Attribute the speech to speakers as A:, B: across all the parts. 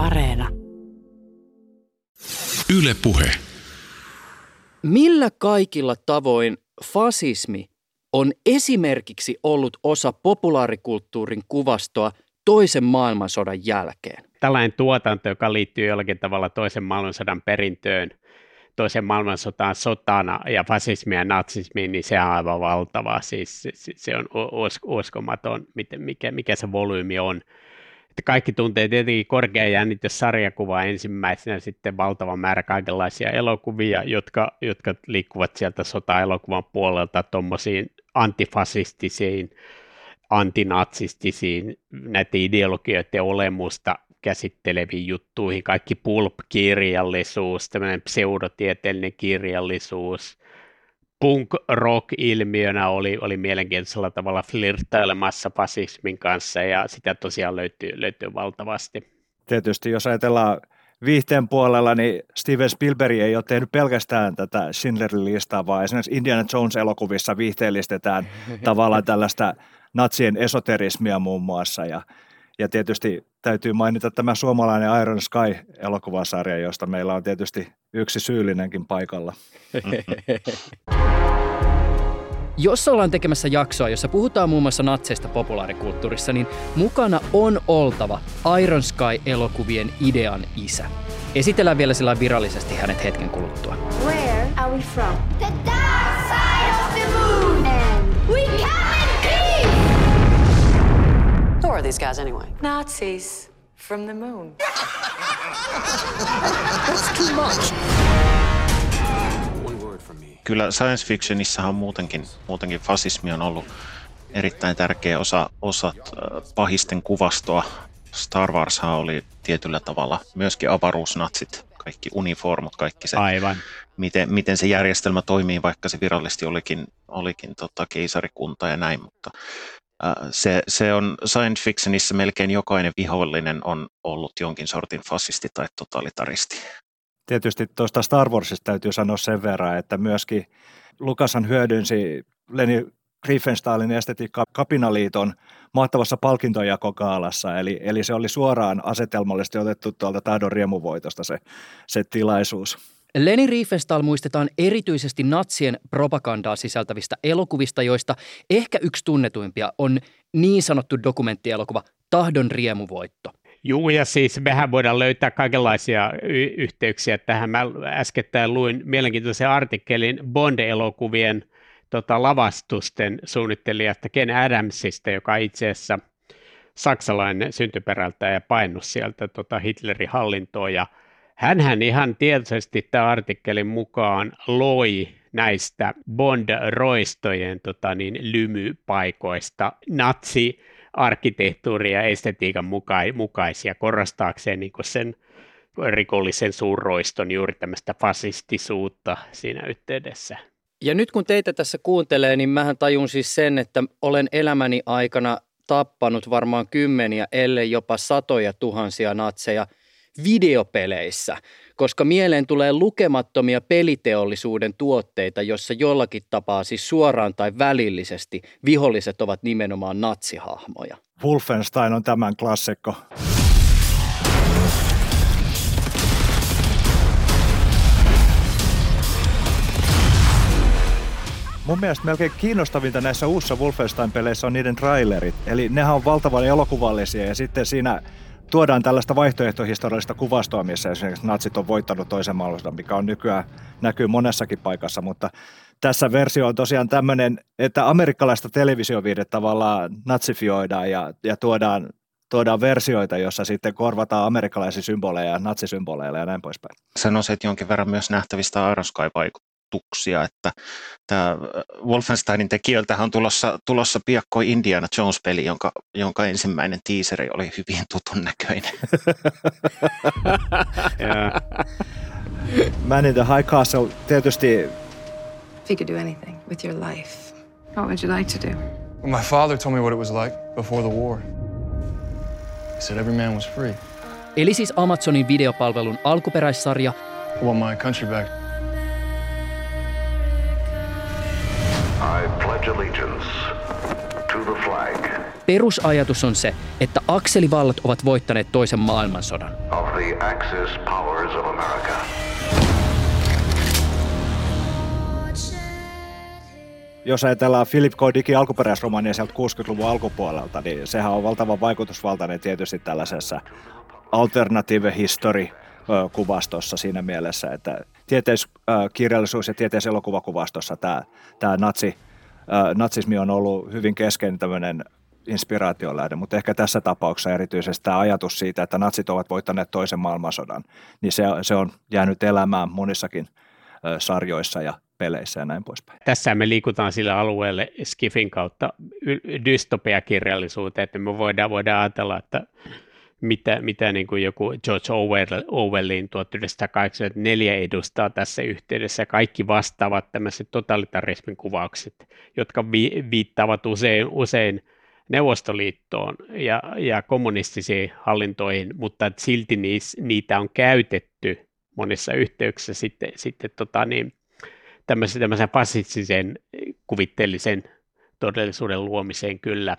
A: Areena.
B: Yle Puhe.
C: Millä kaikilla tavoin fasismi on esimerkiksi ollut osa populaarikulttuurin kuvastoa toisen maailmansodan jälkeen?
D: Tällainen tuotanto, joka liittyy jollakin tavalla toisen maailmansodan perintöön, toisen maailmansotaan sotana ja fasismi ja natsismi, niin se on aivan valtava. Siis se, se on uskomaton, mikä, mikä se volyymi on kaikki tuntee tietenkin korkea jännitys sarjakuva ensimmäisenä, sitten valtava määrä kaikenlaisia elokuvia, jotka, jotka liikkuvat sieltä sota-elokuvan puolelta tuommoisiin antifasistisiin, antinatsistisiin, näiden ideologioiden olemusta käsitteleviin juttuihin, kaikki pulp-kirjallisuus, tämmöinen pseudotieteellinen kirjallisuus, punk-rock-ilmiönä oli, oli mielenkiintoisella tavalla flirttailemassa fasismin kanssa ja sitä tosiaan löytyy, löytyy valtavasti.
E: Tietysti jos ajatellaan viihteen puolella, niin Steven Spielberg ei ole tehnyt pelkästään tätä Schindlerin listaa, vaan esimerkiksi Indiana Jones-elokuvissa viihteellistetään tavallaan tällaista natsien esoterismia muun muassa ja ja tietysti täytyy mainita tämä suomalainen Iron Sky-elokuvasarja, josta meillä on tietysti yksi syyllinenkin paikalla.
C: Jos ollaan tekemässä jaksoa, jossa puhutaan muun muassa natseista populaarikulttuurissa, niin mukana on oltava Iron Sky-elokuvien idean isä. Esitellään vielä sillä virallisesti hänet hetken kuluttua. Where are we from? The dark side of the moon! And we come in peace! Who are these guys anyway? Nazis from the moon.
F: That's too much kyllä science fictionissahan muutenkin, muutenkin fasismi on ollut erittäin tärkeä osa, osa äh, pahisten kuvastoa. Star Warshan oli tietyllä tavalla myöskin avaruusnatsit, kaikki uniformut, kaikki se,
D: Aivan.
F: Miten, miten se järjestelmä toimii, vaikka se virallisesti olikin, olikin tota, keisarikunta ja näin, mutta äh, se, se on science fictionissa melkein jokainen vihollinen on ollut jonkin sortin fasisti tai totalitaristi.
E: Tietysti tuosta Star Warsista täytyy sanoa sen verran, että myöskin Lukashan hyödynsi Leni Riefenstahlin estetiikka Kapinaliiton mahtavassa palkintojakokaalassa, eli, eli se oli suoraan asetelmallisesti otettu tuolta Taidon riemuvoitosta se, se tilaisuus.
C: Leni Riefenstahl muistetaan erityisesti natsien propagandaa sisältävistä elokuvista, joista ehkä yksi tunnetuimpia on niin sanottu dokumenttielokuva Tahdon riemuvoitto.
D: Juu, ja siis mehän voidaan löytää kaikenlaisia y- yhteyksiä tähän. Mä äskettäin luin mielenkiintoisen artikkelin Bond-elokuvien tota, lavastusten suunnittelijasta Ken Adamsista, joka itse asiassa saksalainen syntyperältä ja painut sieltä tota Hitlerin hallintoa. Ja hänhän ihan tietoisesti tämän artikkelin mukaan loi näistä Bond-roistojen tota niin, lymypaikoista natsi arkkitehtuuri ja estetiikan muka- mukaisia korostaakseen niin sen rikollisen suurroiston juuri tämmöistä fasistisuutta siinä yhteydessä.
C: Ja nyt kun teitä tässä kuuntelee, niin mähän tajun siis sen, että olen elämäni aikana tappanut varmaan kymmeniä, ellei jopa satoja tuhansia natseja videopeleissä, koska mieleen tulee lukemattomia peliteollisuuden tuotteita, jossa jollakin tapaa siis suoraan tai välillisesti viholliset ovat nimenomaan natsihahmoja.
E: Wolfenstein on tämän klassikko. Mun mielestä melkein kiinnostavinta näissä uusissa Wolfenstein-peleissä on niiden trailerit. Eli nehän on valtavan elokuvallisia ja sitten siinä tuodaan tällaista vaihtoehtohistoriallista kuvastoa, missä esimerkiksi natsit on voittanut toisen maailmansodan, mikä on nykyään näkyy monessakin paikassa, mutta tässä versio on tosiaan tämmöinen, että amerikkalaista televisioviidettä tavallaan natsifioidaan ja, ja tuodaan, tuodaan versioita, jossa sitten korvataan amerikkalaisia symboleja natsisymboleilla ja näin poispäin.
F: Sanoisin, että jonkin verran myös nähtävistä Aroskai vaikutuksia, että tämä Wolfensteinin tekijöiltä on tulossa, tulossa piakkoin Indiana Jones-peli, jonka, jonka ensimmäinen teaseri oli hyvin tutun näköinen.
E: Man in the High Castle tietysti...
G: If you could do anything with your life, what would you like to do?
H: Well, my father told me what it was like before the war. He said every man was free.
C: Eli siis Amazonin videopalvelun alkuperäissarja
H: I want my country back.
C: Perusajatus on se, että akselivallat ovat voittaneet toisen maailmansodan.
A: of the Axis powers of America.
E: Jos ajatellaan Philip K. Dickin alkuperäisromaania sieltä 60-luvun alkupuolelta, niin sehän on valtavan vaikutusvaltainen tietysti tällaisessa alternative history kuvastossa siinä mielessä, että tieteiskirjallisuus ja tieteiselokuvakuvastossa tämä, tämä natsi, natsismi on ollut hyvin keskeinen tämmöinen inspiraatiolähde, mutta ehkä tässä tapauksessa erityisesti tämä ajatus siitä, että natsit ovat voittaneet toisen maailmansodan, niin se, se on jäänyt elämään monissakin sarjoissa ja peleissä ja näin poispäin.
D: Tässä me liikutaan sillä alueelle Skifin kautta dystopiakirjallisuuteen, että me voidaan, voidaan ajatella, että mitä, mitä niin kuin joku George Orwell, Orwellin 1984 edustaa tässä yhteydessä. Kaikki vastaavat tämmöiset totalitarismin kuvaukset, jotka vi, viittaavat usein, usein Neuvostoliittoon ja, ja kommunistisiin hallintoihin, mutta silti niis, niitä on käytetty monissa yhteyksissä sitten, sitten tota niin, tämmöisen, tämmöisen fasistisen kuvitteellisen todellisuuden luomiseen kyllä.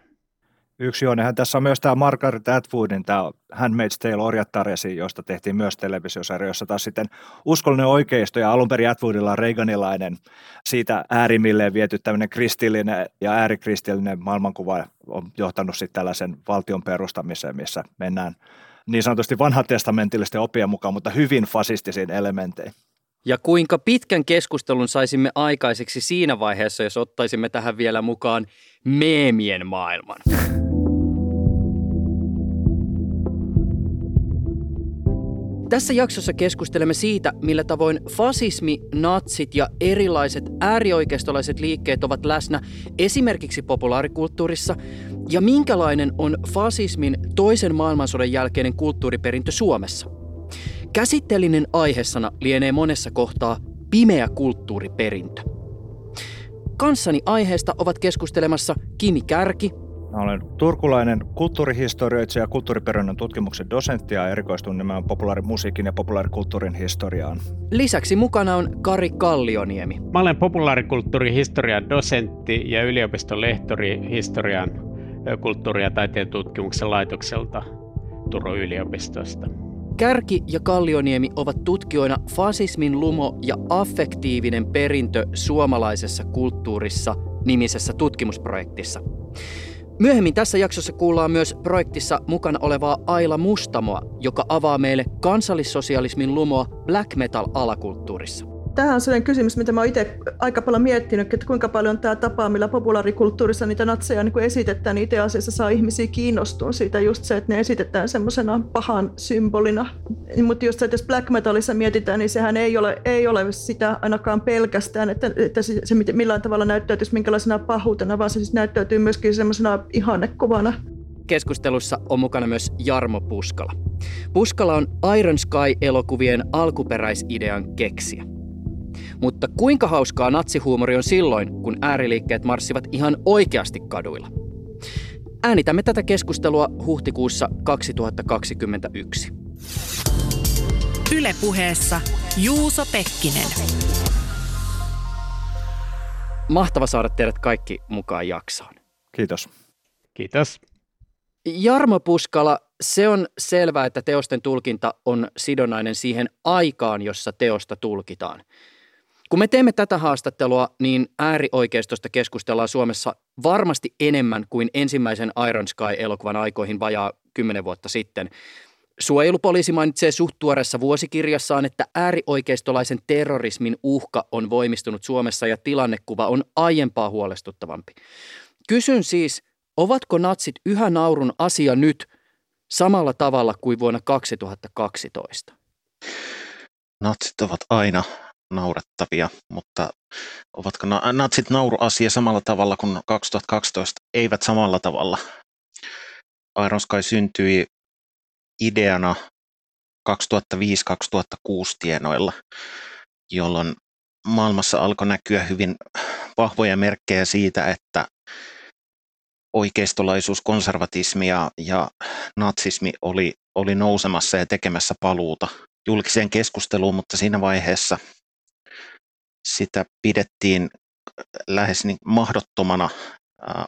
E: Yksi juonehan tässä on myös tämä Margaret Atwoodin tämä Handmaid's Tale Orjattaresi, josta tehtiin myös televisiosarja, jossa taas sitten uskollinen oikeisto ja alun perin Atwoodilla Reaganilainen siitä äärimmilleen viety tämmöinen kristillinen ja äärikristillinen maailmankuva on johtanut sitten tällaisen valtion perustamiseen, missä mennään niin sanotusti vanhatestamentillisten oppien mukaan, mutta hyvin fasistisiin elementteihin.
C: Ja kuinka pitkän keskustelun saisimme aikaiseksi siinä vaiheessa, jos ottaisimme tähän vielä mukaan meemien maailman? Tässä jaksossa keskustelemme siitä, millä tavoin fasismi, natsit ja erilaiset äärioikeistolaiset liikkeet ovat läsnä esimerkiksi populaarikulttuurissa ja minkälainen on fasismin toisen maailmansodan jälkeinen kulttuuriperintö Suomessa. Käsitteellinen aiheessana lienee monessa kohtaa pimeä kulttuuriperintö. Kanssani aiheesta ovat keskustelemassa Kimi Kärki,
E: Mä olen turkulainen kulttuurihistorioitsija ja kulttuuriperinnön tutkimuksen dosentti ja erikoistun nimenomaan populaarimusiikin ja populaarikulttuurin historiaan.
C: Lisäksi mukana on Kari Kallioniemi.
D: Mä olen populaarikulttuurin historian dosentti ja yliopiston lehtori historian kulttuuri- ja taiteen tutkimuksen laitokselta Turun yliopistosta.
C: Kärki ja Kallioniemi ovat tutkijoina fasismin lumo ja affektiivinen perintö suomalaisessa kulttuurissa nimisessä tutkimusprojektissa. Myöhemmin tässä jaksossa kuullaan myös projektissa mukana olevaa Aila Mustamoa, joka avaa meille kansallissosialismin lumoa black metal-alakulttuurissa.
B: Tämähän on sellainen kysymys, mitä mä itse aika paljon miettinyt, että kuinka paljon tämä tapa, millä populaarikulttuurissa niitä natseja niin esitetään, niin itse asiassa saa ihmisiä kiinnostua siitä just se, että ne esitetään semmoisena pahan symbolina. Mutta just se, että jos black metalissa mietitään, niin sehän ei ole, ei ole sitä ainakaan pelkästään, että, että se, se millään tavalla näyttäytyisi minkälaisena pahuutena, vaan se siis näyttäytyy myöskin semmoisena ihannekuvana.
C: Keskustelussa on mukana myös Jarmo Puskala. Puskala on Iron Sky-elokuvien alkuperäisidean keksijä. Mutta kuinka hauskaa natsihuumori on silloin, kun ääriliikkeet marssivat ihan oikeasti kaduilla? Äänitämme tätä keskustelua huhtikuussa 2021.
I: Ylepuheessa Juuso Pekkinen.
C: Mahtava saada teidät kaikki mukaan jaksoon.
E: Kiitos.
D: Kiitos.
C: Jarmo Puskala, se on selvää, että teosten tulkinta on sidonnainen siihen aikaan, jossa teosta tulkitaan. Kun me teemme tätä haastattelua, niin äärioikeistosta keskustellaan Suomessa varmasti enemmän kuin ensimmäisen Iron Sky-elokuvan aikoihin vajaa kymmenen vuotta sitten. Suojelupoliisi mainitsee suht vuosikirjassaan, että äärioikeistolaisen terrorismin uhka on voimistunut Suomessa ja tilannekuva on aiempaa huolestuttavampi. Kysyn siis, ovatko natsit yhä naurun asia nyt samalla tavalla kuin vuonna 2012?
F: Natsit ovat aina naurettavia, mutta ovatko na- natsit nauruasia samalla tavalla kuin 2012? Eivät samalla tavalla. Iron Sky syntyi ideana 2005-2006 tienoilla, jolloin maailmassa alkoi näkyä hyvin vahvoja merkkejä siitä, että oikeistolaisuus, konservatismi ja, ja natsismi oli, oli nousemassa ja tekemässä paluuta julkiseen keskusteluun, mutta siinä vaiheessa sitä pidettiin lähes niin mahdottomana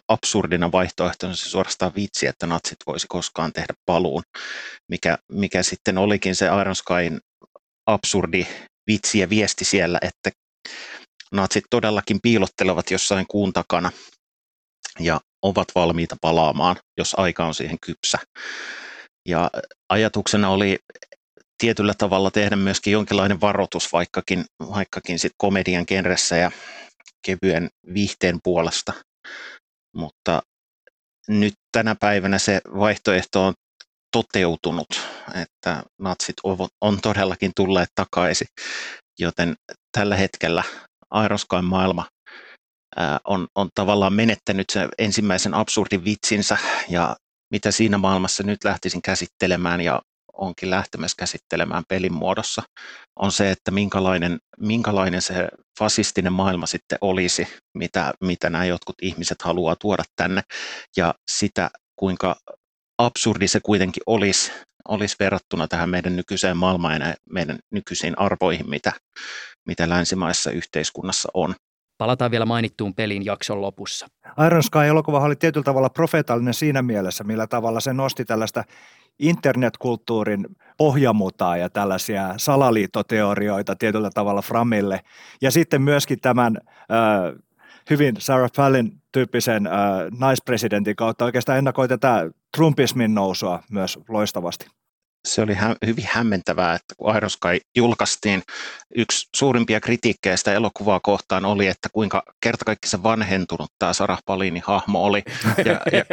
F: absurdina vaihtoehtona se suorastaan vitsi, että natsit voisi koskaan tehdä paluun, mikä, mikä sitten olikin se Iron Skyn absurdi vitsi ja viesti siellä, että natsit todellakin piilottelevat jossain kuun takana ja ovat valmiita palaamaan, jos aika on siihen kypsä. Ja ajatuksena oli tietyllä tavalla tehdä myöskin jonkinlainen varoitus, vaikkakin, vaikkakin sit komedian genressä ja kevyen viihteen puolesta. Mutta nyt tänä päivänä se vaihtoehto on toteutunut, että natsit on todellakin tulleet takaisin, joten tällä hetkellä Aeroskyn maailma on, on tavallaan menettänyt sen ensimmäisen absurdin vitsinsä ja mitä siinä maailmassa nyt lähtisin käsittelemään ja onkin lähtemässä käsittelemään pelin muodossa, on se, että minkälainen, minkälainen se fasistinen maailma sitten olisi, mitä, mitä nämä jotkut ihmiset haluaa tuoda tänne, ja sitä, kuinka absurdi se kuitenkin olisi, olisi verrattuna tähän meidän nykyiseen maailmaan ja meidän nykyisiin arvoihin, mitä, mitä länsimaissa yhteiskunnassa on.
C: Palataan vielä mainittuun pelin jakson lopussa.
E: Iron Sky-elokuva oli tietyllä tavalla profeetallinen siinä mielessä, millä tavalla se nosti tällaista internetkulttuurin pohjamutaa ja tällaisia salaliittoteorioita tietyllä tavalla Framille. Ja sitten myöskin tämän äh, hyvin Sarah Palin tyyppisen äh, naispresidentin kautta oikeastaan ennakoi tätä Trumpismin nousua myös loistavasti
F: se oli hä- hyvin hämmentävää, että kun Sky julkaistiin, yksi suurimpia kritiikkejä sitä elokuvaa kohtaan oli, että kuinka kertakaikkisen vanhentunut tämä Sarah Palinin hahmo oli. Ja, ja,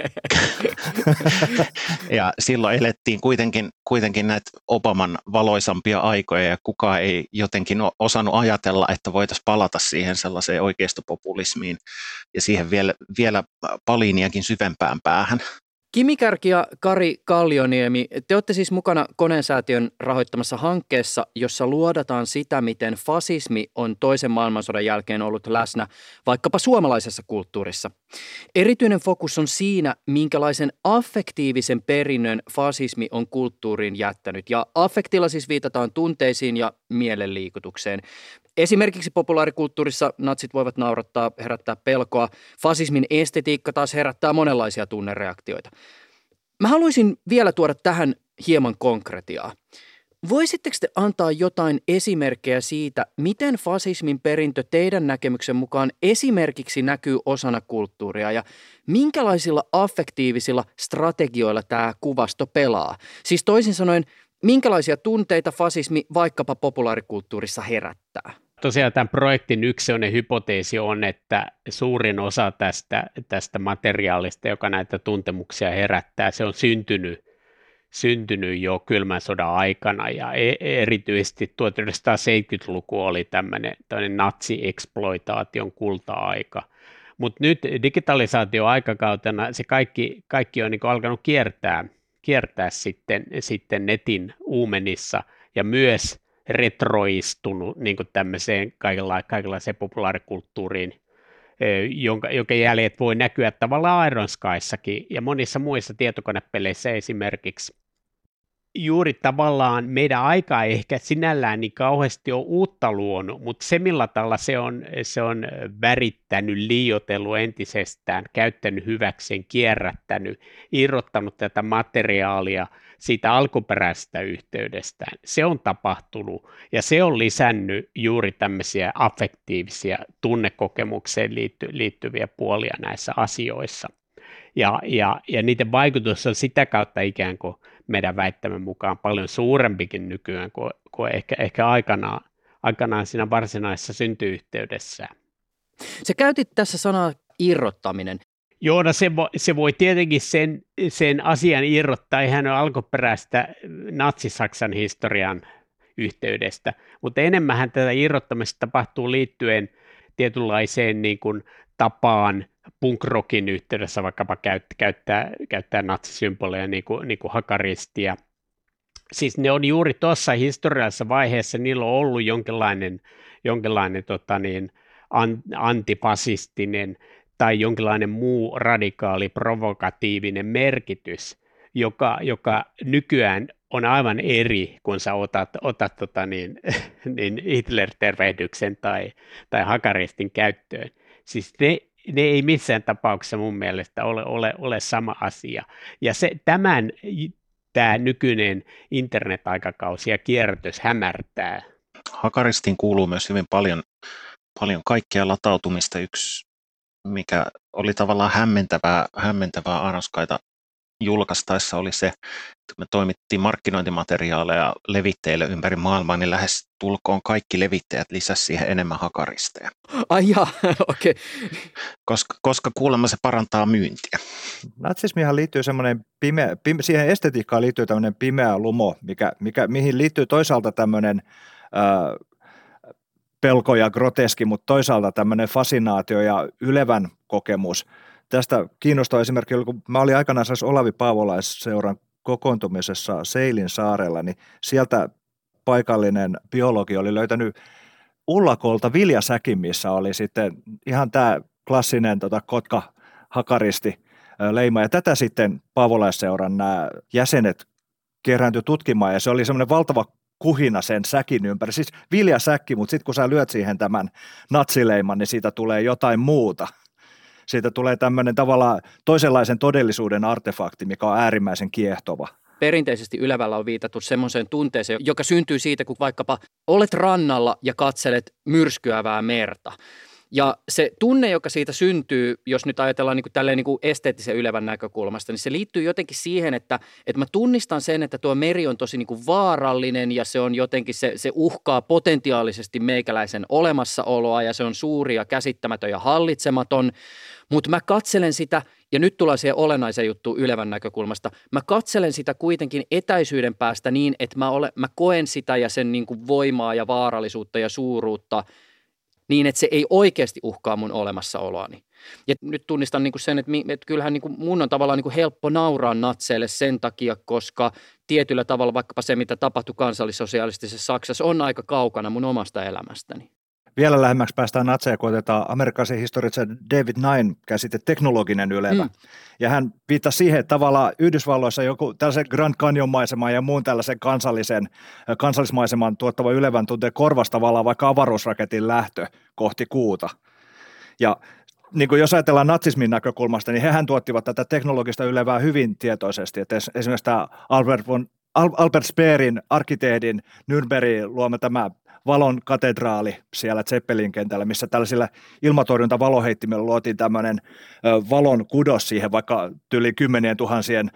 F: ja silloin elettiin kuitenkin, kuitenkin näitä Obaman valoisampia aikoja ja kukaan ei jotenkin osannut ajatella, että voitaisiin palata siihen sellaiseen oikeistopopulismiin ja siihen vielä, vielä Paliniakin syvempään päähän.
C: Kimi Kärki ja Kari Kallioniemi, te olette siis mukana Konensäätiön rahoittamassa hankkeessa, jossa luodataan sitä, miten fasismi on toisen maailmansodan jälkeen ollut läsnä vaikkapa suomalaisessa kulttuurissa. Erityinen fokus on siinä, minkälaisen affektiivisen perinnön fasismi on kulttuuriin jättänyt. Ja affektilla siis viitataan tunteisiin ja mielenliikutukseen. Esimerkiksi populaarikulttuurissa natsit voivat naurattaa, herättää pelkoa. Fasismin estetiikka taas herättää monenlaisia tunnereaktioita. Mä haluaisin vielä tuoda tähän hieman konkretiaa. Voisitteko te antaa jotain esimerkkejä siitä, miten fasismin perintö teidän näkemyksen mukaan esimerkiksi näkyy osana kulttuuria ja minkälaisilla affektiivisilla strategioilla tämä kuvasto pelaa? Siis toisin sanoen, minkälaisia tunteita fasismi vaikkapa populaarikulttuurissa herättää?
D: Tosiaan tämän projektin yksi hypoteesi on, että suurin osa tästä, tästä materiaalista, joka näitä tuntemuksia herättää, se on syntynyt, syntynyt jo kylmän sodan aikana ja e, erityisesti 1970-luku oli tämmöinen, tämmöinen natsi-eksploitaation kulta-aika. Mutta nyt digitalisaatio aikakautena se kaikki, kaikki on niin alkanut kiertää, kiertää sitten, sitten netin uumenissa ja myös retroistunut niin tämmöiseen kaikenla- kaikenlaiseen populaarikulttuuriin, jonka, jonka jäljet voi näkyä tavallaan Iron Skyssakin ja monissa muissa tietokonepeleissä esimerkiksi juuri tavallaan meidän aika ei ehkä sinällään niin kauheasti ole uutta luonut, mutta se millä tavalla se on, se on värittänyt, liiotellut entisestään, käyttänyt hyväkseen, kierrättänyt, irrottanut tätä materiaalia siitä alkuperäisestä yhteydestään. Se on tapahtunut ja se on lisännyt juuri tämmöisiä affektiivisia tunnekokemukseen liitty, liittyviä puolia näissä asioissa. Ja, ja, ja niiden vaikutus on sitä kautta ikään kuin meidän väittämän mukaan paljon suurempikin nykyään kuin, kuin ehkä, ehkä aikanaan, aikanaan siinä varsinaisessa syntyyhteydessä.
C: Se käytit tässä sanaa irrottaminen.
D: Joo, no se, voi, se voi tietenkin sen, sen asian irrottaa ihan alkuperäistä natsi-Saksan historian yhteydestä, mutta enemmän tätä irrottamista tapahtuu liittyen tietynlaiseen niin kuin, tapaan punk-rockin yhteydessä vaikkapa käyttää, käyttää, käyttää natsisymboleja niin kuin, niin kuin hakaristia. Siis ne on juuri tuossa historiallisessa vaiheessa, niillä on ollut jonkinlainen, jonkinlainen tota niin, antifasistinen tai jonkinlainen muu radikaali, provokatiivinen merkitys, joka, joka nykyään on aivan eri, kun sä otat, otat tota niin, niin Hitler-tervehdyksen tai, tai hakaristin käyttöön. Siis ne ne ei missään tapauksessa mun mielestä ole, ole, ole sama asia. Ja se, tämän tämä nykyinen internet-aikakausi ja kierrätys hämärtää.
F: Hakaristiin kuuluu myös hyvin paljon, paljon kaikkea latautumista. Yksi, mikä oli tavallaan hämmentävää, hämmentävää Arnoskaita julkaistaessa oli se, että me toimittiin markkinointimateriaaleja levitteille ympäri maailmaa, niin lähes tulkoon kaikki levittäjät lisäsi siihen enemmän hakaristeja.
C: Ai jaa, okei. Okay.
F: Koska, koska kuulemma se parantaa myyntiä.
E: Natsismihan liittyy semmoinen pimeä, pime, siihen estetiikkaan liittyy tämmöinen pimeä lumo, mikä, mikä, mihin liittyy toisaalta tämmöinen äh, pelko ja groteski, mutta toisaalta tämmöinen fasinaatio ja ylevän kokemus – tästä kiinnostaa esimerkki, kun mä olin aikanaan Olavi Paavolaisseuran kokoontumisessa Seilin saarella, niin sieltä paikallinen biologi oli löytänyt ullakolta viljasäkin, missä oli sitten ihan tämä klassinen tota, kotka hakaristi leima. Ja tätä sitten Paavolaisseuran nämä jäsenet kerääntyi tutkimaan ja se oli semmoinen valtava kuhina sen säkin ympäri. Siis viljasäkki, mutta sitten kun sä lyöt siihen tämän natsileiman, niin siitä tulee jotain muuta – siitä tulee tämmöinen tavallaan toisenlaisen todellisuuden artefakti, mikä on äärimmäisen kiehtova.
C: Perinteisesti Ylevällä on viitattu semmoiseen tunteeseen, joka syntyy siitä, kun vaikkapa olet rannalla ja katselet myrskyävää merta. Ja se tunne, joka siitä syntyy, jos nyt ajatellaan niin kuin tälleen niin kuin esteettisen ylevän näkökulmasta, niin se liittyy jotenkin siihen, että, että mä tunnistan sen, että tuo meri on tosi niin kuin vaarallinen ja se on jotenkin, se, se uhkaa potentiaalisesti meikäläisen olemassaoloa ja se on suuri ja käsittämätön ja hallitsematon. Mutta mä katselen sitä, ja nyt tulee siihen olennaisen juttu ylevän näkökulmasta, mä katselen sitä kuitenkin etäisyyden päästä niin, että mä, ole, mä koen sitä ja sen niin kuin voimaa ja vaarallisuutta ja suuruutta – niin, että se ei oikeasti uhkaa mun olemassaoloani. Ja nyt tunnistan niin kuin sen, että, että kyllähän niin kuin mun on tavallaan niin kuin helppo nauraa natseille sen takia, koska tietyllä tavalla vaikkapa se, mitä tapahtui kansallissosialistisessa Saksassa, on aika kaukana mun omasta elämästäni.
E: Vielä lähemmäksi päästään natseja, kun otetaan amerikkalaisen historiallisen David Nine käsite teknologinen ylevä. Mm. Ja hän viittasi siihen, että tavallaan Yhdysvalloissa joku tällaisen Grand Canyon-maiseman ja muun tällaisen kansallisen, kansallismaiseman tuottava ylevän tuntee korvasta tavallaan vaikka avaruusraketin lähtö kohti kuuta. Ja niin kuin jos ajatellaan natsismin näkökulmasta, niin hehän tuottivat tätä teknologista ylevää hyvin tietoisesti. Että esimerkiksi tämä Albert, von, Albert Speerin arkkitehdin Nürnbergin luoma tämä valon katedraali siellä Zeppelin kentällä, missä tällaisilla ilmatorjuntavaloheittimillä luotiin tämmöinen valon kudos siihen vaikka yli kymmenien tuhansien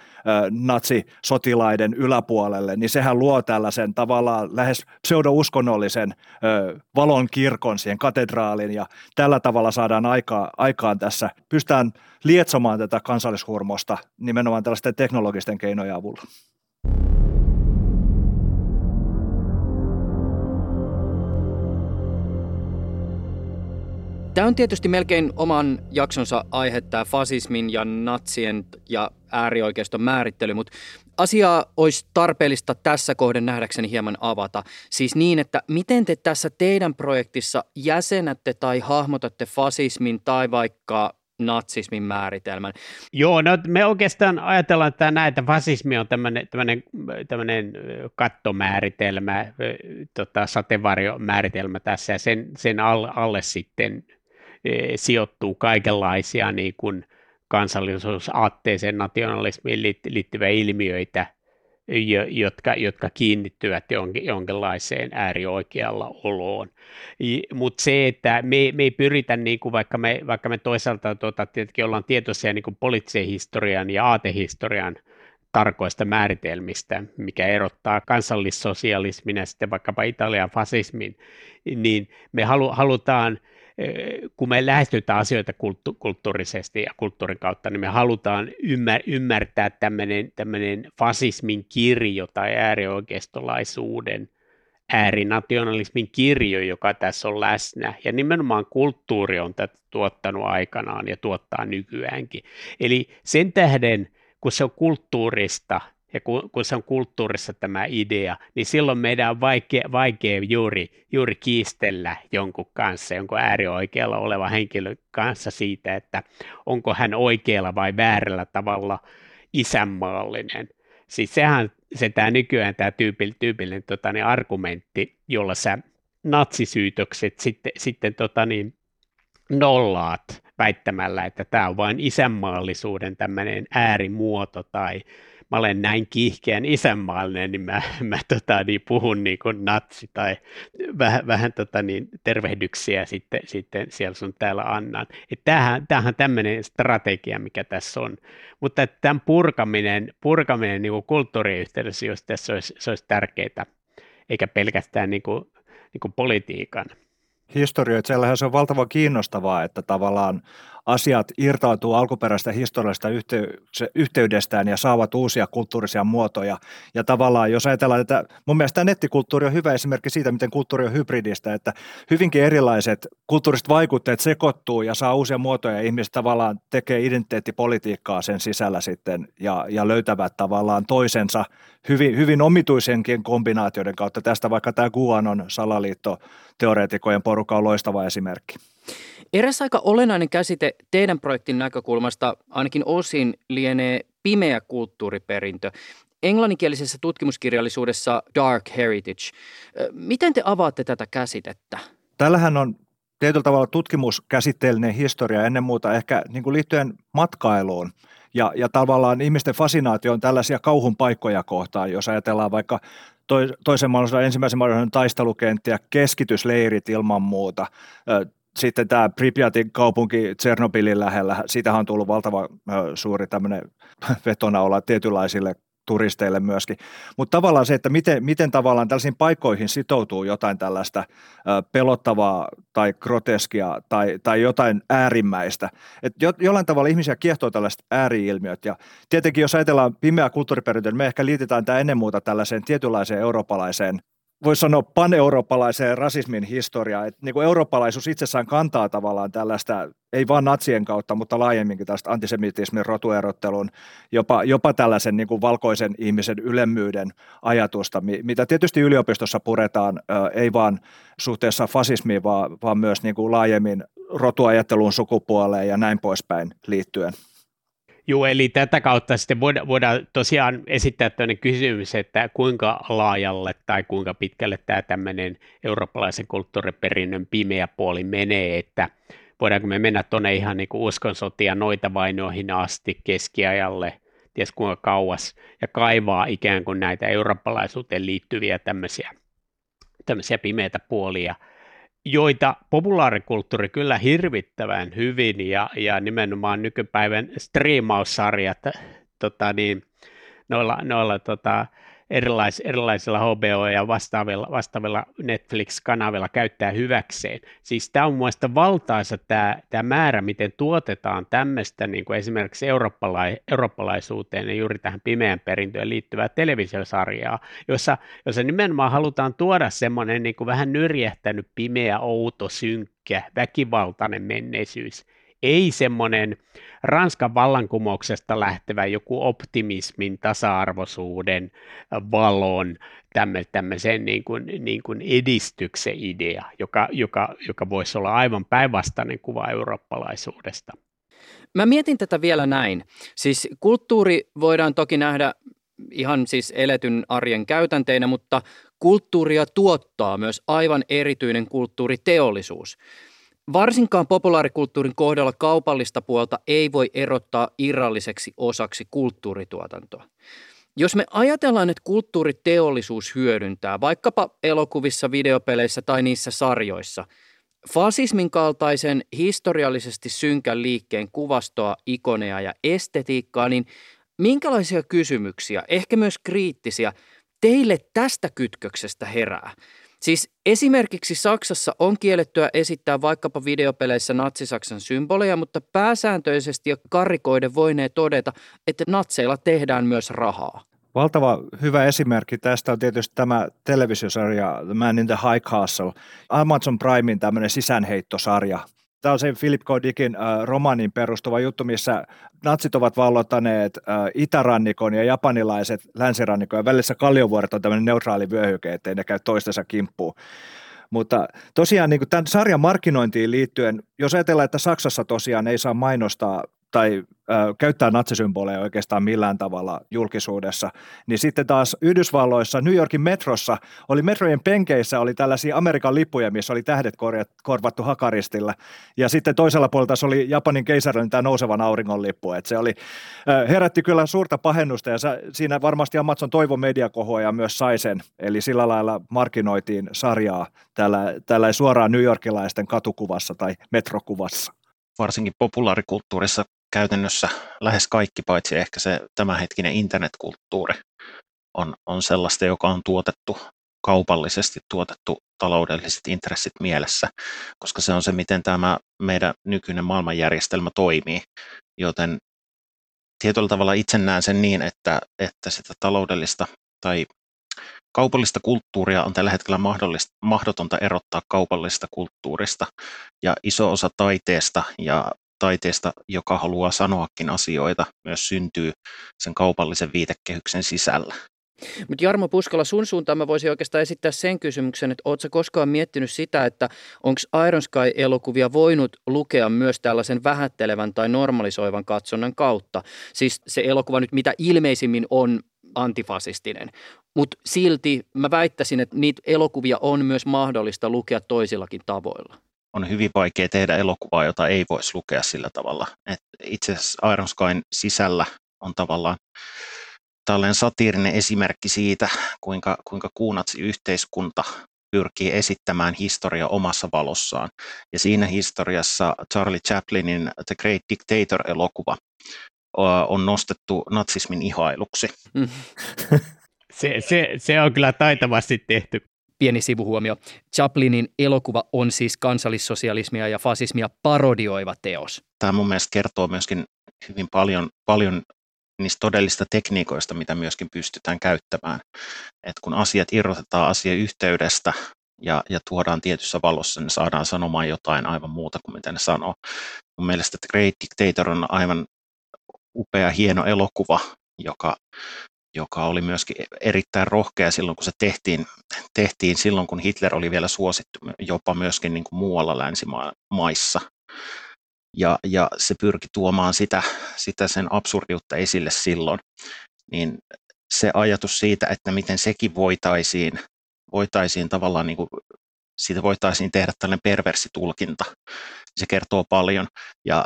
E: natsisotilaiden yläpuolelle, niin sehän luo tällaisen tavallaan lähes pseudouskonnollisen valon kirkon siihen katedraaliin ja tällä tavalla saadaan aikaa, aikaan tässä, pystytään lietsomaan tätä kansallishurmosta nimenomaan tällaisten teknologisten keinojen avulla.
C: Tämä on tietysti melkein oman jaksonsa aihe, tämä fasismin ja natsien ja äärioikeiston määrittely, mutta asiaa olisi tarpeellista tässä kohden nähdäkseni hieman avata. Siis niin, että miten te tässä teidän projektissa jäsenätte tai hahmotatte fasismin tai vaikka natsismin määritelmän.
D: Joo, no me oikeastaan ajatellaan, että näitä fasismi on tämmöinen, tämmöinen, kattomääritelmä, tota, sateenvarjomääritelmä tässä, ja sen, sen alle, alle sitten sijoittuu kaikenlaisia niin kuin kansallisuusaatteeseen, nationalismiin liittyviä ilmiöitä, jotka, jotka kiinnittyvät jonkin, jonkinlaiseen äärioikealla oloon. Mutta se, että me, me ei pyritä, niin kuin vaikka, me, vaikka me toisaalta tuota, tietenkin ollaan tietoisia niin kuin poliittisen historian ja aatehistorian tarkoista määritelmistä, mikä erottaa kansallissosialismin ja sitten vaikkapa Italian fasismin, niin me halu, halutaan – kun me lähestytään asioita kulttu- kulttuurisesti ja kulttuurin kautta, niin me halutaan ymmär- ymmärtää tämmöinen, fasismin kirjo tai äärioikeistolaisuuden, äärinationalismin kirjo, joka tässä on läsnä. Ja nimenomaan kulttuuri on tätä tuottanut aikanaan ja tuottaa nykyäänkin. Eli sen tähden, kun se on kulttuurista – ja kun, kun se on kulttuurissa tämä idea, niin silloin meidän on vaikea, vaikea juuri, juuri kiistellä jonkun kanssa, jonkun äärioikealla oleva henkilön kanssa siitä, että onko hän oikealla vai väärällä tavalla isänmaallinen. Siis sehän se tämä nykyään tämä tyypillinen, tyypillinen tota, niin argumentti, jolla sä natsisyytökset sitten, sitten tota, niin, nollaat väittämällä, että tämä on vain isänmaallisuuden tämmöinen äärimuoto tai mä olen näin kiihkeän isänmaallinen, niin mä, mä tota, niin puhun niin kuin natsi tai vähän, vähän tota, niin, tervehdyksiä sitten, sitten siellä sun täällä annan. tämähän, tämähän tämmöinen strategia, mikä tässä on. Mutta tämän purkaminen, purkaminen niin kuin kulttuuriyhteydessä, jos tässä olisi, se olisi tärkeää, eikä pelkästään niin kuin, niin kuin politiikan.
E: Historioitsijallahan se on valtavan kiinnostavaa, että tavallaan asiat irtautuu alkuperäistä historiallisesta yhteydestään ja saavat uusia kulttuurisia muotoja. Ja tavallaan, jos ajatellaan, että mun mielestä tämä nettikulttuuri on hyvä esimerkki siitä, miten kulttuuri on hybridistä, että hyvinkin erilaiset kulttuuriset vaikutteet sekoittuu ja saa uusia muotoja ja ihmiset tavallaan tekee identiteettipolitiikkaa sen sisällä sitten ja, ja löytävät tavallaan toisensa hyvin, hyvin omituisenkin kombinaatioiden kautta. Tästä vaikka tämä Guanon salaliitto teoreetikojen porukka on loistava esimerkki.
C: Eräs aika olennainen käsite teidän projektin näkökulmasta ainakin osin lienee pimeä kulttuuriperintö. Englanninkielisessä tutkimuskirjallisuudessa Dark Heritage. Miten te avaatte tätä käsitettä?
E: Tällähän on tietyllä tavalla tutkimuskäsitteellinen historia ennen muuta ehkä niin kuin liittyen matkailuun ja, ja tavallaan ihmisten fasinaatio on tällaisia kauhun paikkoja kohtaan, jos ajatellaan vaikka toisen maailmansodan ensimmäisen maailmansodan taistelukenttiä, keskitysleirit ilman muuta, sitten tämä Pripyatin kaupunki Tsernobylin lähellä, siitähän on tullut valtava suuri tämmöinen vetona olla tietynlaisille turisteille myöskin. Mutta tavallaan se, että miten, miten tavallaan tällaisiin paikkoihin sitoutuu jotain tällaista pelottavaa tai groteskia tai, tai jotain äärimmäistä. Että jo, jollain tavalla ihmisiä kiehtoo tällaiset ääriilmiöt. Ja tietenkin jos ajatellaan pimeää kulttuuriperintöä, niin me ehkä liitetään tämä ennen muuta tällaiseen tietynlaiseen eurooppalaiseen voisi sanoa paneurooppalaiseen rasismin historiaan, että niin kuin eurooppalaisuus itsessään kantaa tavallaan tällaista, ei vain natsien kautta, mutta laajemminkin tällaista antisemitismin, rotuerottelun, jopa, jopa tällaisen niin kuin valkoisen ihmisen ylemmyyden ajatusta, mitä tietysti yliopistossa puretaan, ei vaan suhteessa fasismiin, vaan, vaan myös niin kuin laajemmin rotuajatteluun, sukupuoleen ja näin poispäin liittyen.
D: Joo, eli tätä kautta sitten voidaan, voidaan tosiaan esittää tämmöinen kysymys, että kuinka laajalle tai kuinka pitkälle tämä tämmöinen eurooppalaisen kulttuuriperinnön pimeä puoli menee, että voidaanko me mennä tuonne ihan niin uskonsotia noita vainoihin asti keskiajalle, ties kuinka kauas, ja kaivaa ikään kuin näitä eurooppalaisuuteen liittyviä tämmöisiä, tämmöisiä pimeitä puolia – joita populaarikulttuuri kyllä hirvittävän hyvin ja, ja nimenomaan nykypäivän striimaussarjat tota niin, noilla, noilla tota, erilais, erilaisilla HBO ja vastaavilla, vastaavilla Netflix-kanavilla käyttää hyväkseen. Siis tämä on mielestäni valtaisa tämä, tämä määrä, miten tuotetaan tämmöistä niin kuin esimerkiksi eurooppalai, eurooppalaisuuteen ja juuri tähän pimeän perintöön liittyvää televisiosarjaa, jossa, jossa nimenomaan halutaan tuoda semmoinen niin kuin vähän nyrjähtänyt, pimeä, outo, synkkä, väkivaltainen menneisyys ei semmoinen Ranskan vallankumouksesta lähtevä joku optimismin, tasa-arvoisuuden, valon, tämmöisen niin kuin, niin kuin edistyksen idea, joka, joka, joka voisi olla aivan päinvastainen kuva eurooppalaisuudesta.
C: Mä mietin tätä vielä näin. Siis kulttuuri voidaan toki nähdä ihan siis eletyn arjen käytänteinä, mutta kulttuuria tuottaa myös aivan erityinen kulttuuriteollisuus. Varsinkaan populaarikulttuurin kohdalla kaupallista puolta ei voi erottaa irralliseksi osaksi kulttuurituotantoa. Jos me ajatellaan, että kulttuuriteollisuus hyödyntää vaikkapa elokuvissa, videopeleissä tai niissä sarjoissa fasismin kaltaisen historiallisesti synkän liikkeen kuvastoa, ikoneja ja estetiikkaa, niin minkälaisia kysymyksiä, ehkä myös kriittisiä, teille tästä kytköksestä herää? Siis esimerkiksi Saksassa on kiellettyä esittää vaikkapa videopeleissä natsisaksan symboleja, mutta pääsääntöisesti ja karikoiden voinee todeta, että natseilla tehdään myös rahaa.
E: Valtava hyvä esimerkki tästä on tietysti tämä televisiosarja The Man in the High Castle, Amazon Primein tämmöinen sisäänheittosarja, Tämä on se Philip K. Dickin äh, romanin perustuva juttu, missä natsit ovat vallottaneet äh, itärannikon ja japanilaiset länsirannikon ja välissä kalliovuoret on tämmöinen neutraali vyöhyke, ettei ne käy toistensa kimppuun. Mutta tosiaan niin tämän sarjan markkinointiin liittyen, jos ajatellaan, että Saksassa tosiaan ei saa mainostaa tai ö, käyttää natsisymboleja oikeastaan millään tavalla julkisuudessa. Niin sitten taas Yhdysvalloissa, New Yorkin metrossa, oli metrojen penkeissä oli tällaisia Amerikan lippuja, missä oli tähdet korjat, korvattu hakaristilla. Ja sitten toisella puolella taas oli Japanin keisarillinen tämä nousevan auringon lippu. Et se oli, ö, herätti kyllä suurta pahennusta ja siinä varmasti Amazon toivo mediakohua ja myös sai sen. Eli sillä lailla markkinoitiin sarjaa tällä, tällä suoraan New Yorkilaisten katukuvassa tai metrokuvassa
F: varsinkin populaarikulttuurissa käytännössä lähes kaikki, paitsi ehkä se tämänhetkinen internetkulttuuri, on, on sellaista, joka on tuotettu kaupallisesti tuotettu taloudelliset intressit mielessä, koska se on se, miten tämä meidän nykyinen maailmanjärjestelmä toimii. Joten tietyllä tavalla itse näen sen niin, että, että sitä taloudellista tai kaupallista kulttuuria on tällä hetkellä mahdotonta erottaa kaupallisesta kulttuurista. Ja iso osa taiteesta ja taiteesta, joka haluaa sanoakin asioita, myös syntyy sen kaupallisen viitekehyksen sisällä.
C: Mutta Jarmo Puskala, sun suuntaan mä voisin oikeastaan esittää sen kysymyksen, että ootko koskaan miettinyt sitä, että onko Iron Sky-elokuvia voinut lukea myös tällaisen vähättelevän tai normalisoivan katsonnan kautta? Siis se elokuva nyt mitä ilmeisimmin on antifasistinen. Mutta silti mä väittäisin, että niitä elokuvia on myös mahdollista lukea toisillakin tavoilla
F: on hyvin vaikea tehdä elokuvaa, jota ei voisi lukea sillä tavalla. Et itse asiassa Iron Skyn sisällä on tavallaan tällainen satiirinen esimerkki siitä, kuinka, kuinka kuunatsi yhteiskunta pyrkii esittämään historia omassa valossaan. Ja siinä historiassa Charlie Chaplinin The Great Dictator-elokuva on nostettu natsismin ihailuksi. Mm.
D: se, se, se on kyllä taitavasti tehty.
C: Pieni sivuhuomio. Chaplinin elokuva on siis kansallissosialismia ja fasismia parodioiva teos.
F: Tämä mun mielestä kertoo myöskin hyvin paljon, paljon niistä todellista tekniikoista, mitä myöskin pystytään käyttämään. Et kun asiat irrotetaan asiayhteydestä ja, ja tuodaan tietyssä valossa, niin saadaan sanomaan jotain aivan muuta kuin mitä ne sanoo. Mun mielestä Great Dictator on aivan upea, hieno elokuva, joka, joka oli myöskin erittäin rohkea silloin, kun se tehtiin, tehtiin silloin, kun Hitler oli vielä suosittu jopa myöskin niin kuin muualla länsimaissa. Ja, ja se pyrki tuomaan sitä, sitä sen absurdiutta esille silloin. Niin se ajatus siitä, että miten sekin voitaisiin, voitaisiin tavallaan niin kuin siitä voitaisiin tehdä tällainen perversitulkinta. Se kertoo paljon ja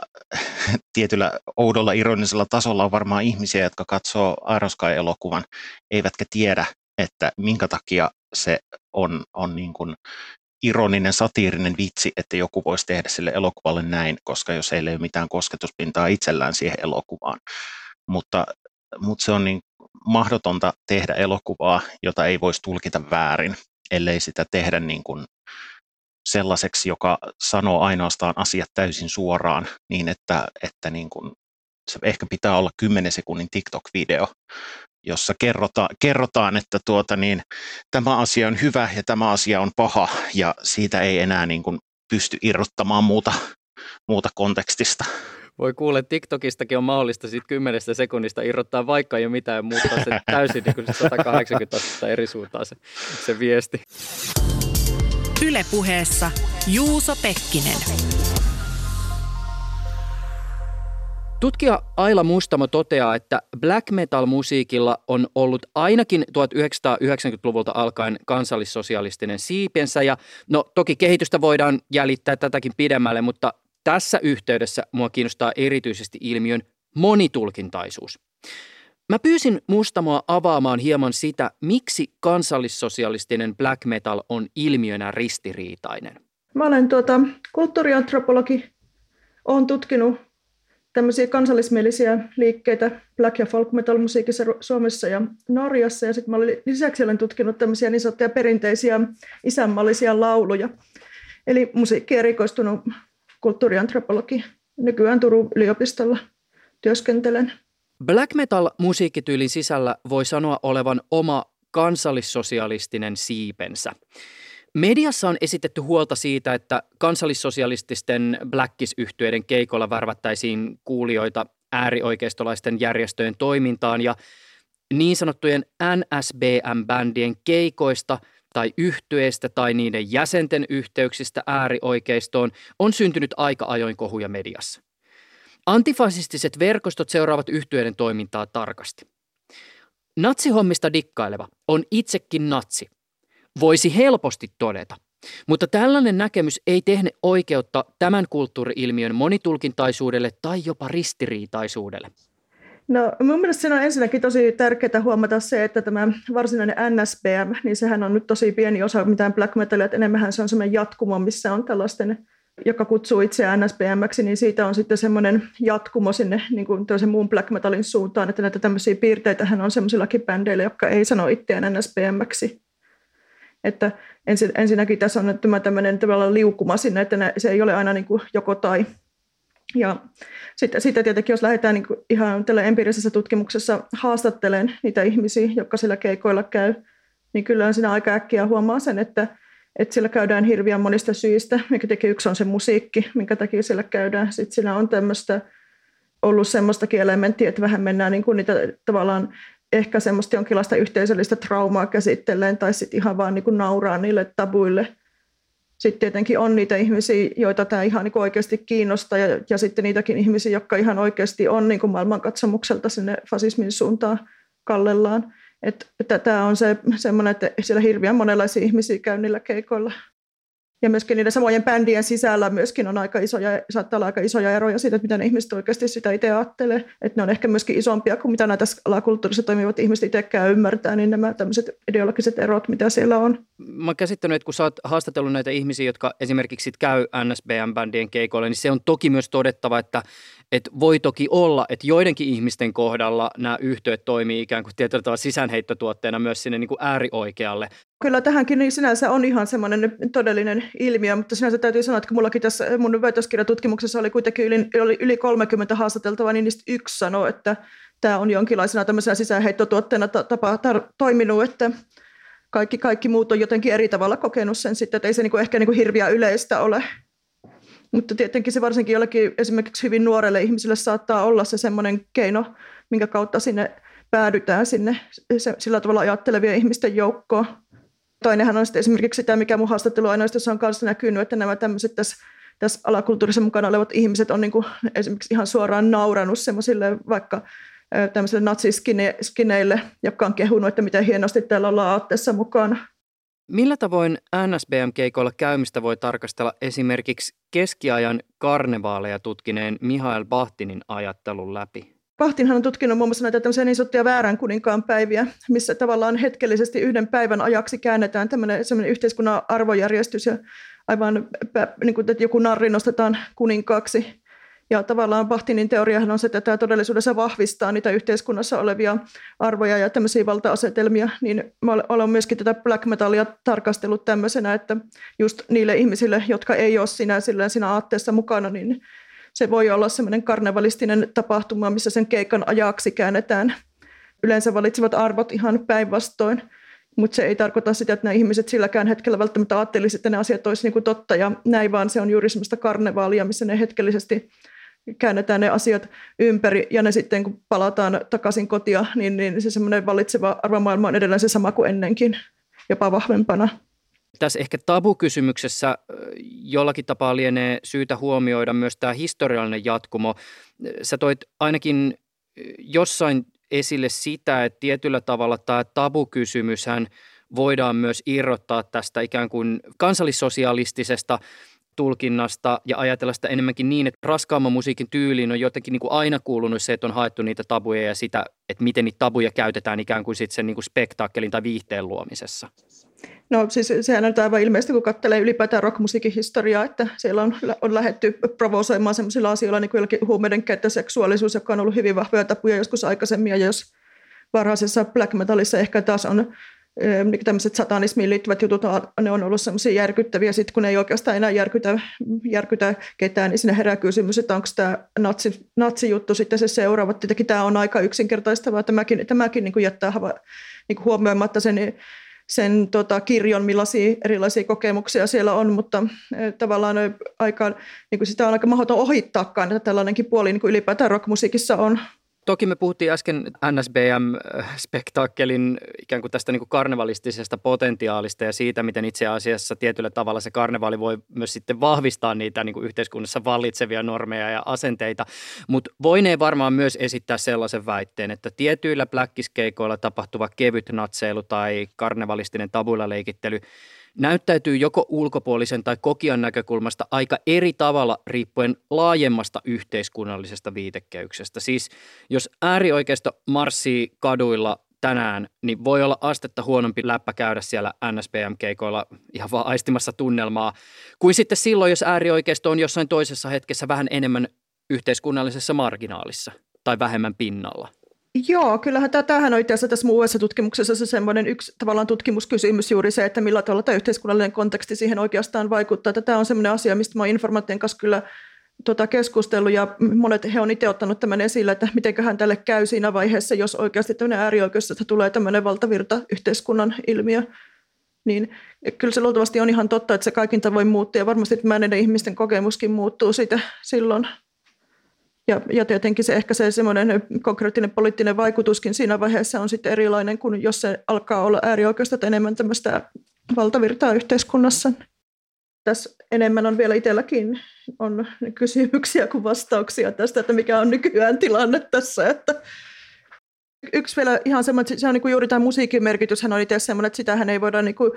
F: tietyllä oudolla ironisella tasolla on varmaan ihmisiä, jotka katsoo Iron Sky-elokuvan, eivätkä tiedä, että minkä takia se on, on niin kuin ironinen, satiirinen vitsi, että joku voisi tehdä sille elokuvalle näin, koska jos ei ole mitään kosketuspintaa itsellään siihen elokuvaan. Mutta, mutta se on niin mahdotonta tehdä elokuvaa, jota ei voisi tulkita väärin, ellei sitä tehdä niin kuin sellaiseksi, joka sanoo ainoastaan asiat täysin suoraan, niin että, että niin kuin se ehkä pitää olla 10 sekunnin TikTok-video, jossa kerrotaan, kerrotaan että tuota niin, tämä asia on hyvä ja tämä asia on paha, ja siitä ei enää niin kuin pysty irrottamaan muuta, muuta kontekstista.
C: Voi kuule, TikTokistakin on mahdollista siitä kymmenestä sekunnista irrottaa vaikka jo mitään ja muuttaa se täysin niin kuin 180 astetta eri suuntaan se, se viesti.
I: Ylepuheessa Juuso Pekkinen.
C: Tutkija Aila Mustamo toteaa, että black metal-musiikilla on ollut ainakin 1990-luvulta alkaen kansallissosialistinen siipensä ja no toki kehitystä voidaan jäljittää tätäkin pidemmälle, mutta tässä yhteydessä mua kiinnostaa erityisesti ilmiön monitulkintaisuus. Mä pyysin Mustamoa avaamaan hieman sitä, miksi kansallissosialistinen black metal on ilmiönä ristiriitainen.
B: Mä olen tuota, kulttuuriantropologi. Olen tutkinut tämmöisiä kansallismielisiä liikkeitä black ja folk metal musiikissa Suomessa ja Norjassa. Ja sitten lisäksi olen tutkinut tämmöisiä niin sanottuja perinteisiä isänmallisia lauluja. Eli musiikki erikoistunut kulttuuriantropologi. Nykyään Turun yliopistolla työskentelen.
C: Black metal-musiikkityylin sisällä voi sanoa olevan oma kansallissosialistinen siipensä. Mediassa on esitetty huolta siitä, että kansallissosialististen Blackis-yhtyeiden keikolla värvättäisiin kuulijoita äärioikeistolaisten järjestöjen toimintaan ja niin sanottujen NSBM-bändien keikoista tai yhtyeistä tai niiden jäsenten yhteyksistä äärioikeistoon on syntynyt aika ajoin kohuja mediassa. Antifasistiset verkostot seuraavat yhtyeiden toimintaa tarkasti. Natsihommista dikkaileva on itsekin natsi. Voisi helposti todeta. Mutta tällainen näkemys ei tehne oikeutta tämän kulttuuriilmiön monitulkintaisuudelle tai jopa ristiriitaisuudelle.
B: No mun mielestä siinä on ensinnäkin tosi tärkeää huomata se, että tämä varsinainen NSBM, niin sehän on nyt tosi pieni osa mitään black metalia, että enemmän se on semmoinen jatkumo, missä on tällaisten, joka kutsuu itseään NSBMksi, niin siitä on sitten semmoinen jatkumo sinne niin kuin muun black metalin suuntaan, että näitä tämmöisiä piirteitä hän on semmoisillakin bändeillä, jotka ei sano itseään NSBMksi. Että ensin, ensinnäkin tässä on tämä tämmöinen tavallaan liukuma sinne, että se ei ole aina niin kuin joko tai. Ja sitten, sitten tietenkin, jos lähdetään niin ihan tällä empiirisessä tutkimuksessa haastattelemaan niitä ihmisiä, jotka sillä keikoilla käy, niin kyllä siinä aika äkkiä huomaa sen, että, että sillä käydään hirveän monista syistä, mikä tekee yksi on se musiikki, minkä takia sillä käydään. Sitten siinä on tämmöistä ollut semmoistakin elementtiä, että vähän mennään niin kuin niitä tavallaan ehkä semmoista jonkinlaista yhteisöllistä traumaa käsitteleen tai sitten ihan vaan niin kuin nauraa niille tabuille. Sitten tietenkin on niitä ihmisiä, joita tämä ihan niin oikeasti kiinnostaa ja, ja sitten niitäkin ihmisiä, jotka ihan oikeasti on niin kuin maailmankatsomukselta sinne fasismin suuntaan kallellaan. Että tämä on se semmoinen, että siellä hirveän monenlaisia ihmisiä käy niillä keikoilla. Ja myöskin niiden samojen bändien sisällä myöskin on aika isoja, saattaa olla aika isoja eroja siitä, että mitä ne ihmiset oikeasti sitä itse ajattelee. Että ne on ehkä myöskin isompia kuin mitä näitä alakulttuurissa toimivat ihmiset itsekään ymmärtää, niin nämä tämmöiset ideologiset erot, mitä siellä on.
C: Mä käsittänyt, että kun sä oot haastatellut näitä ihmisiä, jotka esimerkiksi käy NSBM-bändien keikoille, niin se on toki myös todettava, että että voi toki olla, että joidenkin ihmisten kohdalla nämä yhtiöt toimii ikään kuin tietyllä tavalla sisäänheittotuotteena myös sinne niin kuin äärioikealle.
B: Kyllä tähänkin niin sinänsä on ihan semmoinen todellinen ilmiö, mutta sinänsä täytyy sanoa, että kun mullakin tässä mun väitöskirjatutkimuksessa oli kuitenkin yli, oli yli 30 haastateltavaa, niin niistä yksi sanoi, että tämä on jonkinlaisena tämmöisenä sisäänheittotuotteena tapa tar- toiminut, että kaikki, kaikki muut on jotenkin eri tavalla kokenut sen sitten, että ei se niinku ehkä niinku hirviä yleistä ole. Mutta tietenkin se varsinkin jollekin esimerkiksi hyvin nuorelle ihmiselle saattaa olla se semmoinen keino, minkä kautta sinne päädytään sinne sillä tavalla ajattelevien ihmisten joukkoon. Toinenhan on sitten esimerkiksi sitä, mikä mun haastatteluaineistossa on kanssa näkynyt, että nämä tämmöiset tässä, tässä alakulttuurissa mukana olevat ihmiset on niin kuin esimerkiksi ihan suoraan nauranut semmoisille vaikka tämmöisille natsiskineille, jotka on kehunut, että miten hienosti täällä ollaan aatteessa mukana.
C: Millä tavoin NSBM-keikoilla käymistä voi tarkastella esimerkiksi keskiajan karnevaaleja tutkineen Mihail Bahtinin ajattelun läpi?
B: Bahtinhan on tutkinut muun muassa näitä tämmöisiä niin sanottuja väärän kuninkaan päiviä, missä tavallaan hetkellisesti yhden päivän ajaksi käännetään tämmöinen, yhteiskunnan arvojärjestys ja aivan niin kuin, että joku narri nostetaan kuninkaaksi ja tavallaan Bahtinin teoriahan on se, että tämä todellisuudessa vahvistaa niitä yhteiskunnassa olevia arvoja ja tämmöisiä valta-asetelmia, niin mä olen myöskin tätä black metalia tarkastellut tämmöisenä, että just niille ihmisille, jotka ei ole sinä, sillä siinä aatteessa mukana, niin se voi olla semmoinen karnevalistinen tapahtuma, missä sen keikan ajaksi käännetään yleensä valitsevat arvot ihan päinvastoin. Mutta se ei tarkoita sitä, että nämä ihmiset silläkään hetkellä välttämättä ajattelisivat, että ne asiat olisivat niin totta ja näin, vaan se on juuri semmoista karnevaalia, missä ne hetkellisesti käännetään ne asiat ympäri ja ne sitten kun palataan takaisin kotia, niin, niin se semmoinen vallitseva arvomaailma on edelleen se sama kuin ennenkin, jopa vahvempana.
C: Tässä ehkä tabukysymyksessä jollakin tapaa lienee syytä huomioida myös tämä historiallinen jatkumo. Sä toit ainakin jossain esille sitä, että tietyllä tavalla tämä tabukysymyshän voidaan myös irrottaa tästä ikään kuin kansallissosialistisesta tulkinnasta ja ajatella sitä enemmänkin niin, että raskaamman musiikin tyyliin on jotenkin niin kuin aina kuulunut se, että on haettu niitä tabuja ja sitä, että miten niitä tabuja käytetään ikään kuin sitten sen niin kuin spektaakkelin tai viihteen luomisessa.
B: No siis sehän on aivan ilmeisesti, kun katselee ylipäätään rockmusiikin historiaa, että siellä on, on lähetty provosoimaan sellaisilla asioilla niin kuin huumeiden käyttö, seksuaalisuus, joka on ollut hyvin vahvoja tapuja joskus aikaisemmin, ja jos varhaisessa black metalissa ehkä taas on tämmöiset satanismiin liittyvät jutut, ne on ollut semmoisia järkyttäviä, sitten kun ei oikeastaan enää järkytä, järkytä ketään, niin sinne herää kysymys, että onko tämä natsi, natsijuttu sitten se seuraava. Tietenkin tämä on aika yksinkertaistavaa, tämäkin, tämäkin niin kuin jättää hava, niin kuin huomioimatta sen, sen tota, kirjon, millaisia erilaisia kokemuksia siellä on, mutta tavallaan aika, niin kuin sitä on aika mahdoton ohittaakaan, että tällainenkin puoli niin kuin ylipäätään rockmusiikissa on.
C: Toki me puhuttiin äsken NSBM-spektaakkelin ikään kuin tästä niin kuin karnevalistisesta potentiaalista ja siitä, miten itse asiassa tietyllä tavalla se karnevaali voi myös sitten vahvistaa niitä niin kuin yhteiskunnassa vallitsevia normeja ja asenteita. Mutta voinee varmaan myös esittää sellaisen väitteen, että tietyillä pläkkiskeikoilla tapahtuva kevyt natseilu tai karnevalistinen tabuilla leikittely – näyttäytyy joko ulkopuolisen tai kokijan näkökulmasta aika eri tavalla riippuen laajemmasta yhteiskunnallisesta viitekeyksestä. Siis jos äärioikeisto marssii kaduilla tänään, niin voi olla astetta huonompi läppä käydä siellä NSPM-keikoilla ihan vaan aistimassa tunnelmaa, kuin sitten silloin, jos äärioikeisto on jossain toisessa hetkessä vähän enemmän yhteiskunnallisessa marginaalissa tai vähemmän pinnalla.
B: Joo, kyllähän tämä, tämähän on itse asiassa tässä uudessa tutkimuksessa se semmoinen yksi tavallaan tutkimuskysymys juuri se, että millä tavalla tämä yhteiskunnallinen konteksti siihen oikeastaan vaikuttaa. Tämä on semmoinen asia, mistä mä olen informaation kanssa kyllä tota, keskustellut ja monet he on itse ottanut tämän esille, että mitenköhän tälle käy siinä vaiheessa, jos oikeasti tämmöinen äärioikeudesta tulee tämmöinen valtavirta yhteiskunnan ilmiö. Niin kyllä se luultavasti on ihan totta, että se kaikin tavoin muuttuu ja varmasti että ihmisten kokemuskin muuttuu siitä silloin ja, ja tietenkin se ehkä se semmoinen konkreettinen poliittinen vaikutuskin siinä vaiheessa on sitten erilainen kuin jos se alkaa olla äärioikeista enemmän tämmöistä valtavirtaa yhteiskunnassa. Tässä enemmän on vielä itselläkin on kysymyksiä kuin vastauksia tästä, että mikä on nykyään tilanne tässä. Että yksi vielä ihan semmoinen, se on niin juuri tämä musiikin merkitys, hän on itse semmoinen, että sitähän ei voida niin kuin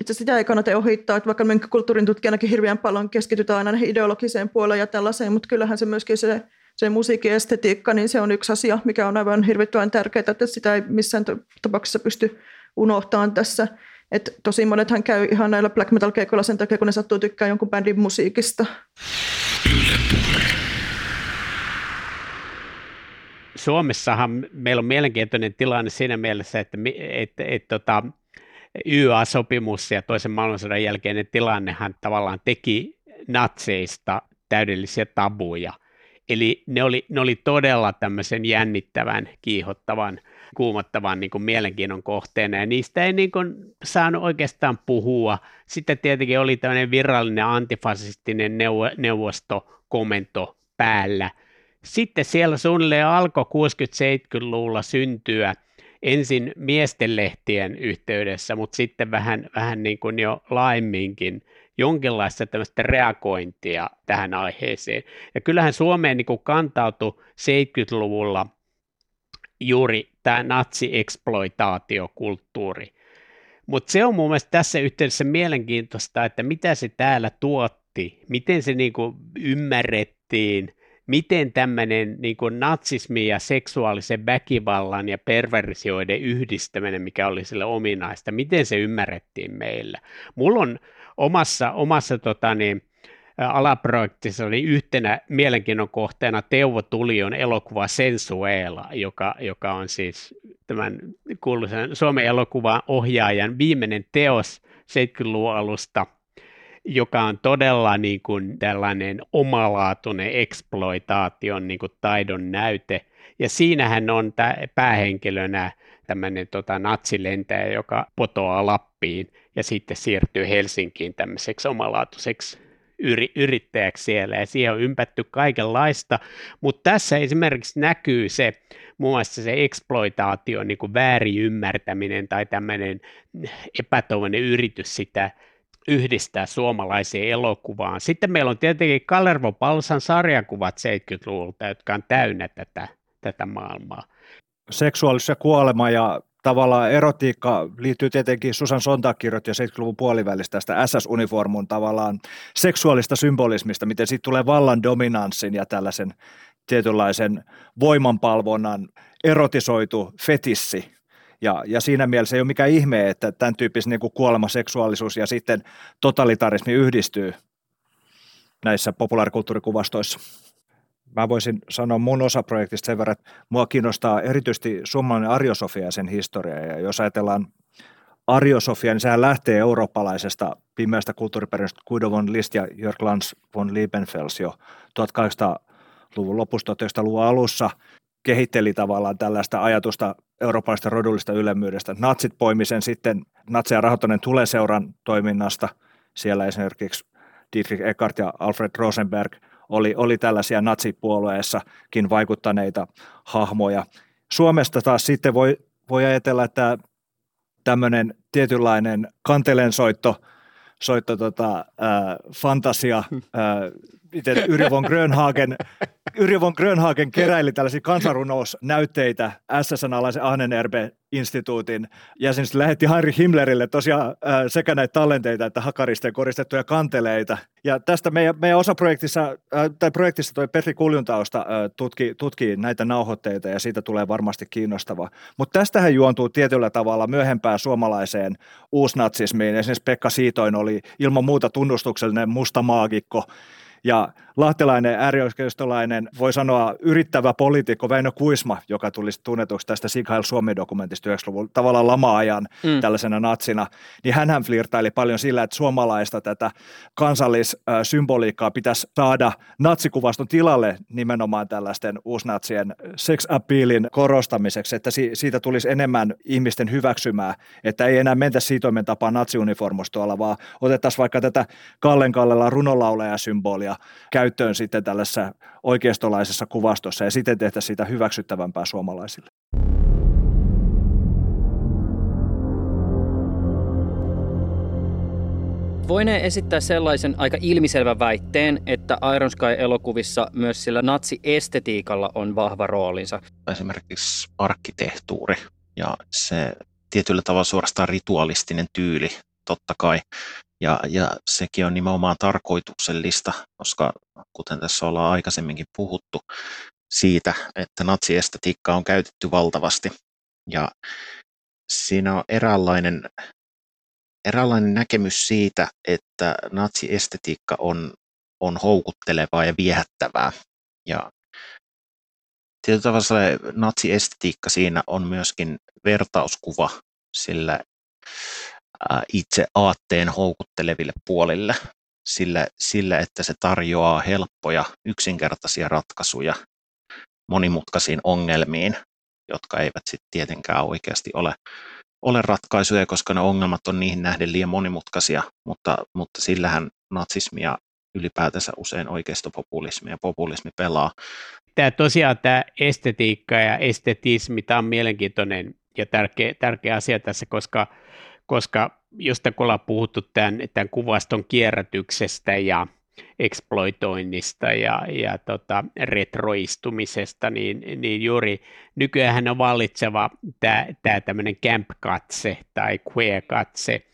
B: itse sitä ei kannata ohittaa, että vaikka me kulttuurin tutkijanakin hirveän paljon keskitytään aina ideologiseen puoleen ja tällaiseen, mutta kyllähän se myöskin se, se musiikin estetiikka, niin se on yksi asia, mikä on aivan hirvittävän tärkeää, että sitä ei missään tapauksessa pysty unohtamaan tässä. Et tosi monethan käy ihan näillä black metal keikoilla sen takia, kun ne sattuu tykkää jonkun bändin musiikista.
D: Suomessahan meillä on mielenkiintoinen tilanne siinä mielessä, että, että, että, että tota, YA-sopimus ja toisen maailmansodan jälkeinen tilannehan tavallaan teki natseista täydellisiä tabuja. Eli ne oli, ne oli todella tämmöisen jännittävän, kiihottavan, kuumottavan niin kuin mielenkiinnon kohteena, ja niistä ei niin kuin saanut oikeastaan puhua. Sitten tietenkin oli tämmöinen virallinen antifasistinen neuvostokomento päällä. Sitten siellä suunnilleen alkoi 60-70-luvulla syntyä – ensin miestenlehtien yhteydessä, mutta sitten vähän, vähän niin kuin jo laimminkin jonkinlaista tämmöistä reagointia tähän aiheeseen. Ja kyllähän Suomeen niin kuin kantautui 70-luvulla juuri tämä natsi-eksploitaatiokulttuuri. Mutta se on mun mielestä tässä yhteydessä mielenkiintoista, että mitä se täällä tuotti, miten se niin kuin ymmärrettiin, miten tämmöinen niin kuin natsismi ja seksuaalisen väkivallan ja perversioiden yhdistäminen, mikä oli sille ominaista, miten se ymmärrettiin meillä. Mulla on omassa, omassa tota niin, alaprojektissa oli yhtenä mielenkiinnon kohteena Teuvo Tulion elokuva Sensuela, joka, joka on siis tämän kuuluisen Suomen elokuvan ohjaajan viimeinen teos 70-luvun alusta – joka on todella niin kuin tällainen omalaatuinen exploitaation niin kuin taidon näyte. Ja siinähän on tämä päähenkilönä tämmöinen tota, natsilentäjä, joka potoaa Lappiin ja sitten siirtyy Helsinkiin tämmöiseksi omalaatuiseksi yri, yrittäjäksi siellä ja siihen on ympätty kaikenlaista, mutta tässä esimerkiksi näkyy se muun muassa se eksploitaation niin kuin väärin ymmärtäminen tai tämmöinen epätoivoinen yritys sitä yhdistää suomalaiseen elokuvaan. Sitten meillä on tietenkin Kalervo Palsan sarjakuvat 70-luvulta, jotka on täynnä tätä, tätä maailmaa.
E: Seksuaalisuus ja kuolema ja tavallaan erotiikka liittyy tietenkin, Susan Sontag jo 70-luvun puolivälistä tästä SS-uniformun tavallaan seksuaalista symbolismista, miten siitä tulee vallan dominanssin ja tällaisen tietynlaisen voimanpalvonnan erotisoitu fetissi ja, ja siinä mielessä ei ole mikään ihme, että tämän tyyppisen niin kuolema, seksuaalisuus ja sitten totalitarismi yhdistyy näissä populaarikulttuurikuvastoissa. Mä voisin sanoa mun osaprojektista sen verran, että mua kiinnostaa erityisesti suomalainen Ariosofia ja sen historia. Ja jos ajatellaan Ariosofia, niin sehän lähtee eurooppalaisesta pimeästä kulttuuriperinnöstä Guido von List ja Jörg Lanz von Liebenfels jo 1800-luvun lopussa, 1900-luvun alussa kehitteli tavallaan tällaista ajatusta eurooppalaisesta rodullista ylemmyydestä. Natsit poimi sen sitten Natsia rahoittaneen Tuleseuran toiminnasta. Siellä esimerkiksi Dietrich Eckart ja Alfred Rosenberg oli, oli tällaisia natsipuolueessakin vaikuttaneita hahmoja. Suomesta taas sitten voi, voi ajatella, että tämmöinen tietynlainen kantelensoitto soitto tota, äh, fantasia, äh, miten Yri von Grönhagen, Yri von Grönhagen keräili tällaisia kansanrunousnäytteitä SSN-alaisen Ahnenerbe-instituutin jäsenistä lähetti Heinrich Himmlerille tosiaan sekä näitä tallenteita että hakaristen koristettuja kanteleita. Ja tästä meidän, meidän osaprojektissa, tai projektissa toi Petri Kuljuntaosta äh, tutki, tutki näitä nauhoitteita ja siitä tulee varmasti kiinnostava. Mutta tästähän juontuu tietyllä tavalla myöhempään suomalaiseen uusnatsismiin. Esimerkiksi Pekka Siitoin oli ilman muuta tunnustuksellinen musta maagikko, ja lahtelainen äärioikeistolainen, voi sanoa yrittävä poliitikko Väinö Kuisma, joka tuli tunnetuksi tästä Sighail Suomi-dokumentista 90-luvun tavallaan lama-ajan mm. tällaisena natsina, niin hän flirtaili paljon sillä, että suomalaista tätä kansallissymboliikkaa pitäisi saada natsikuvaston tilalle nimenomaan tällaisten uusnatsien sex appealin korostamiseksi, että siitä tulisi enemmän ihmisten hyväksymää, että ei enää mentä siitoimen tapaan natsiuniformustolla, vaan otettaisiin vaikka tätä Kallen Kallella runolauleja symbolia käyttöön sitten tällaisessa oikeistolaisessa kuvastossa ja siten tehtäisiin sitä hyväksyttävämpää suomalaisille.
C: Voinee esittää sellaisen aika ilmiselvän väitteen, että Iron Sky-elokuvissa myös sillä natsiestetiikalla on vahva roolinsa.
F: Esimerkiksi arkkitehtuuri ja se tietyllä tavalla suorastaan ritualistinen tyyli totta kai ja, ja sekin on nimenomaan tarkoituksellista, koska kuten tässä ollaan aikaisemminkin puhuttu siitä, että natsiestetiikkaa on käytetty valtavasti. Ja siinä on eräänlainen, eräänlainen näkemys siitä, että natsiestetiikka on, on houkuttelevaa ja viehättävää. Ja tietyllä tavalla natsiestetiikka siinä on myöskin vertauskuva sillä itse aatteen houkutteleville puolille sillä, sillä, että se tarjoaa helppoja, yksinkertaisia ratkaisuja monimutkaisiin ongelmiin, jotka eivät sitten tietenkään oikeasti ole, ole ratkaisuja, koska ne ongelmat on niihin nähden liian monimutkaisia, mutta, mutta sillähän natsismi ja ylipäätänsä usein oikeistopopulismi ja populismi pelaa.
D: Tämä tosiaan tämä estetiikka ja estetismi, tämä on mielenkiintoinen ja tärkeä, tärkeä asia tässä, koska koska kun ollaan puhuttu tämän, tämän kuvaston kierrätyksestä ja exploitoinnista ja, ja tota, retroistumisesta, niin, niin juuri nykyään on vallitseva tämä, tämä tämmöinen camp-katse tai queer-katse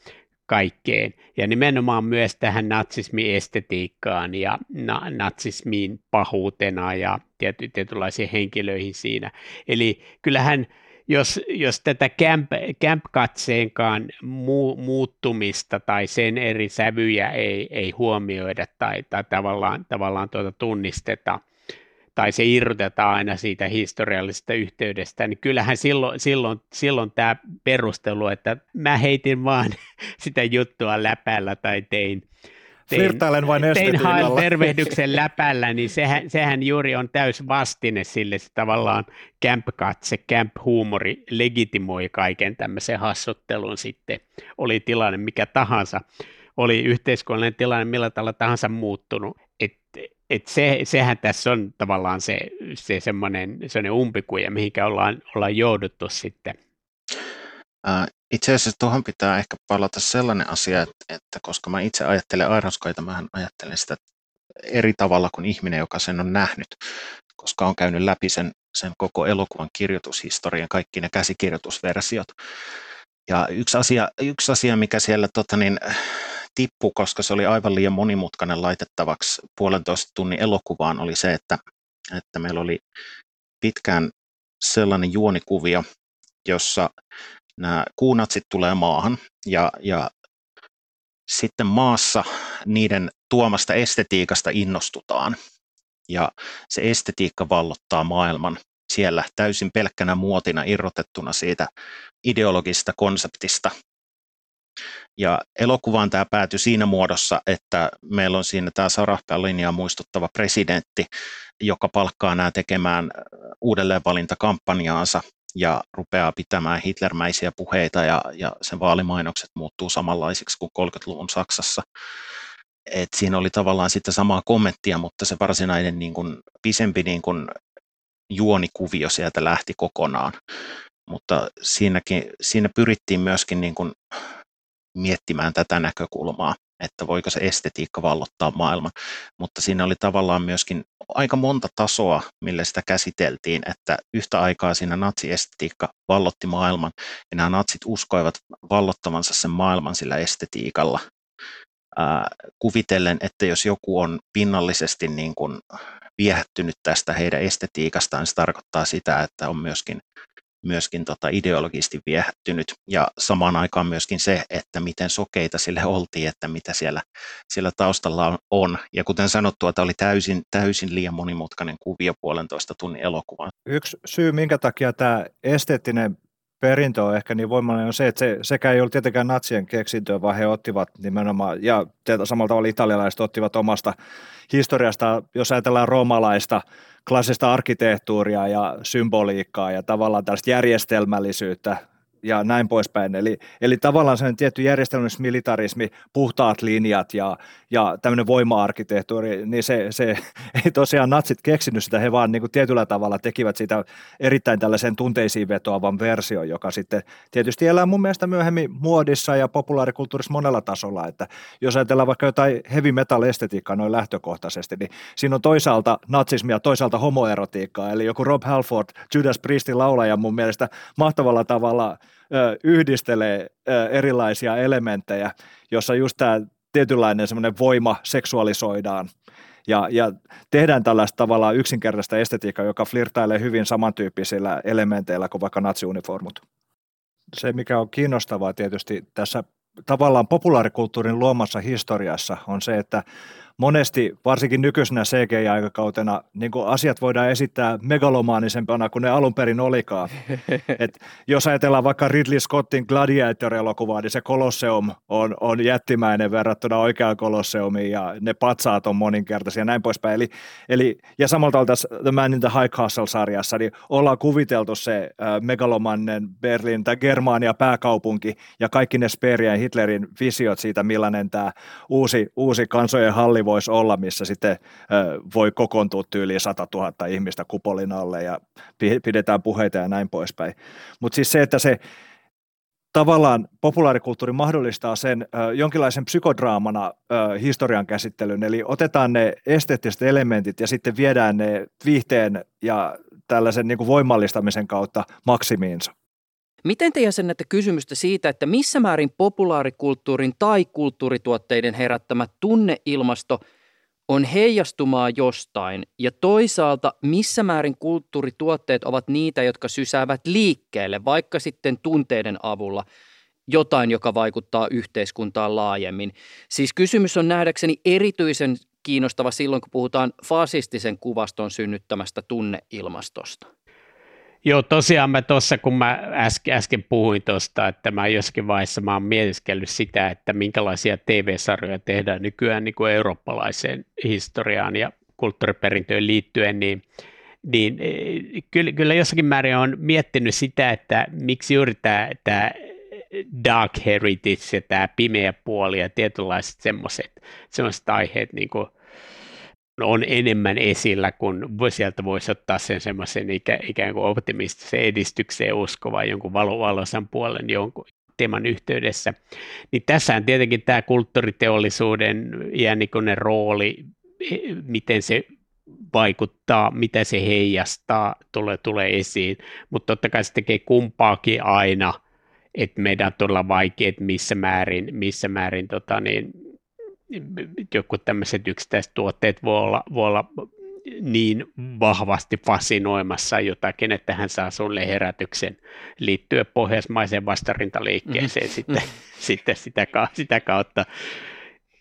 D: kaikkeen, ja nimenomaan myös tähän natsismiestetiikkaan ja na- natsismiin pahuutena ja tiety, tietynlaisiin henkilöihin siinä. Eli kyllähän jos, jos tätä camp, camp-katseenkaan mu, muuttumista tai sen eri sävyjä ei, ei huomioida tai, tai tavallaan, tavallaan tuota tunnisteta, tai se irrotetaan aina siitä historiallisesta yhteydestä, niin kyllähän silloin, silloin, silloin tämä perustelu, että mä heitin vaan sitä juttua läpällä tai tein,
E: Flirttailen vain
D: tein tervehdyksen läpällä, niin sehän, sehän juuri on täys vastine sille, se tavallaan camp-katse, camp-huumori legitimoi kaiken tämmöisen hassuttelun sitten, oli tilanne mikä tahansa, oli yhteiskunnallinen tilanne millä tavalla tahansa muuttunut, että et se, sehän tässä on tavallaan se, se semmoinen, semmoinen umpikuja, mihinkä ollaan, ollaan jouduttu sitten
F: itse asiassa tuohon pitää ehkä palata sellainen asia, että, että koska mä itse ajattelen Ironskoita, mä ajattelen sitä eri tavalla kuin ihminen, joka sen on nähnyt, koska on käynyt läpi sen, sen koko elokuvan kirjoitushistorian, kaikki ne käsikirjoitusversiot. Ja yksi asia, yksi asia mikä siellä tota niin, tippui, koska se oli aivan liian monimutkainen laitettavaksi puolentoista tunnin elokuvaan, oli se, että, että meillä oli pitkään sellainen juonikuvio, jossa nämä kuunatsit tulee maahan ja, ja sitten maassa niiden tuomasta estetiikasta innostutaan ja se estetiikka vallottaa maailman siellä täysin pelkkänä muotina irrotettuna siitä ideologisesta konseptista. Ja elokuvaan tämä päätyi siinä muodossa, että meillä on siinä tämä Sarahpään linjaa muistuttava presidentti, joka palkkaa nämä tekemään uudelleenvalintakampanjaansa ja rupeaa pitämään hitlermäisiä puheita ja, ja sen vaalimainokset muuttuu samanlaisiksi kuin 30-luvun Saksassa. et siinä oli tavallaan sitä samaa kommenttia, mutta se varsinainen niin kuin, pisempi niin kuin, juonikuvio sieltä lähti kokonaan. Mutta siinäkin, siinä pyrittiin myöskin niin kuin, miettimään tätä näkökulmaa, että voiko se estetiikka vallottaa maailman. Mutta siinä oli tavallaan myöskin aika monta tasoa, millä sitä käsiteltiin, että yhtä aikaa siinä natsiestetiikka vallotti maailman, ja nämä natsit uskoivat vallottavansa sen maailman sillä estetiikalla, ää, kuvitellen, että jos joku on pinnallisesti niin kuin viehättynyt tästä heidän estetiikastaan, niin se tarkoittaa sitä, että on myöskin myöskin tota ideologisesti viehättynyt ja samaan aikaan myöskin se, että miten sokeita sille oltiin, että mitä siellä, siellä taustalla on. Ja kuten sanottua, että oli täysin, täysin liian monimutkainen kuvio puolentoista tunnin elokuvan.
E: Yksi syy, minkä takia tämä esteettinen perintö on ehkä niin voimallinen on se, että se, sekä ei ollut tietenkään natsien keksintöä, vaan he ottivat nimenomaan, ja samalla tavalla italialaiset ottivat omasta historiasta, jos ajatellaan roomalaista klassista arkkitehtuuria ja symboliikkaa ja tavallaan tällaista järjestelmällisyyttä ja näin poispäin. Eli, eli tavallaan sellainen tietty militarismi, puhtaat linjat ja, ja tämmöinen voima-arkkitehtuuri, niin se, se ei tosiaan natsit keksinyt sitä, he vaan niin kuin tietyllä tavalla tekivät sitä erittäin tällaisen tunteisiin vetoavan version, joka sitten tietysti elää mun mielestä myöhemmin muodissa ja populaarikulttuurissa monella tasolla, että jos ajatellaan vaikka jotain heavy metal estetiikkaa noin lähtökohtaisesti, niin siinä on toisaalta natsismia, toisaalta homoerotiikkaa, eli joku Rob Halford, Judas Priestin laulaja mun mielestä mahtavalla tavalla – yhdistelee erilaisia elementtejä, jossa just tämä tietynlainen semmoinen voima seksuaalisoidaan ja, ja tehdään tällaista tavallaan yksinkertaista estetiikkaa, joka flirtailee hyvin samantyyppisillä elementeillä kuin vaikka natsiuniformut. Se, mikä on kiinnostavaa tietysti tässä tavallaan populaarikulttuurin luomassa historiassa on se, että monesti, varsinkin nykyisenä CGI-aikakautena, niin asiat voidaan esittää megalomaanisempana kuin ne alun perin olikaan. Et jos ajatellaan vaikka Ridley Scottin Gladiator-elokuvaa, niin se Colosseum on, on jättimäinen verrattuna oikeaan Colosseumiin ja ne patsaat on moninkertaisia ja näin poispäin. Eli, eli, ja samalta tässä The Man in the High Castle-sarjassa, niin ollaan kuviteltu se megalomannen Berlin tai Germania pääkaupunki ja kaikki ne Speerien ja Hitlerin visiot siitä, millainen tämä uusi, uusi kansojen halli voisi olla, missä sitten voi kokoontua tyyliin 100 000 ihmistä kupolin alle ja pidetään puheita ja näin poispäin. Mutta siis se, että se tavallaan populaarikulttuuri mahdollistaa sen jonkinlaisen psykodraamana historian käsittelyn, eli otetaan ne esteettiset elementit ja sitten viedään ne viihteen ja tällaisen niin kuin voimallistamisen kautta maksimiinsa.
C: Miten te jäsennätte kysymystä siitä, että missä määrin populaarikulttuurin tai kulttuurituotteiden herättämä tunneilmasto on heijastumaa jostain ja toisaalta missä määrin kulttuurituotteet ovat niitä, jotka sysäävät liikkeelle, vaikka sitten tunteiden avulla jotain, joka vaikuttaa yhteiskuntaan laajemmin. Siis kysymys on nähdäkseni erityisen kiinnostava silloin, kun puhutaan fasistisen kuvaston synnyttämästä tunneilmastosta.
D: Joo, tosiaan mä tuossa, kun mä äsken, äsken puhuin tuosta, että mä joskin vaiheessa mä oon mietiskellyt sitä, että minkälaisia TV-sarjoja tehdään nykyään niin kuin eurooppalaiseen historiaan ja kulttuuriperintöön liittyen, niin, niin e, kyllä, kyllä jossakin määrin on miettinyt sitä, että miksi juuri tämä, tämä dark heritage ja tämä pimeä puoli ja tietynlaiset semmoiset aiheet niin kuin on enemmän esillä, kun sieltä voisi ottaa sen semmoisen ikä, ikään kuin optimistisen edistykseen uskova jonkun valo, valoisan puolen jonkun teeman yhteydessä. Niin tässähän tietenkin tämä kulttuuriteollisuuden iänikuinen rooli, miten se vaikuttaa, mitä se heijastaa, tulee, tulee esiin, mutta totta kai se tekee kumpaakin aina, että meidän on todella vaikea, että missä määrin, missä määrin tota niin, joku tämmöiset yksittäiset tuotteet voi olla, voi olla niin vahvasti fasinoimassa jotakin, että hän saa sulle herätyksen liittyen pohjoismaiseen vastarintaliikkeeseen mm-hmm. sitten, sitten sitä, sitä kautta.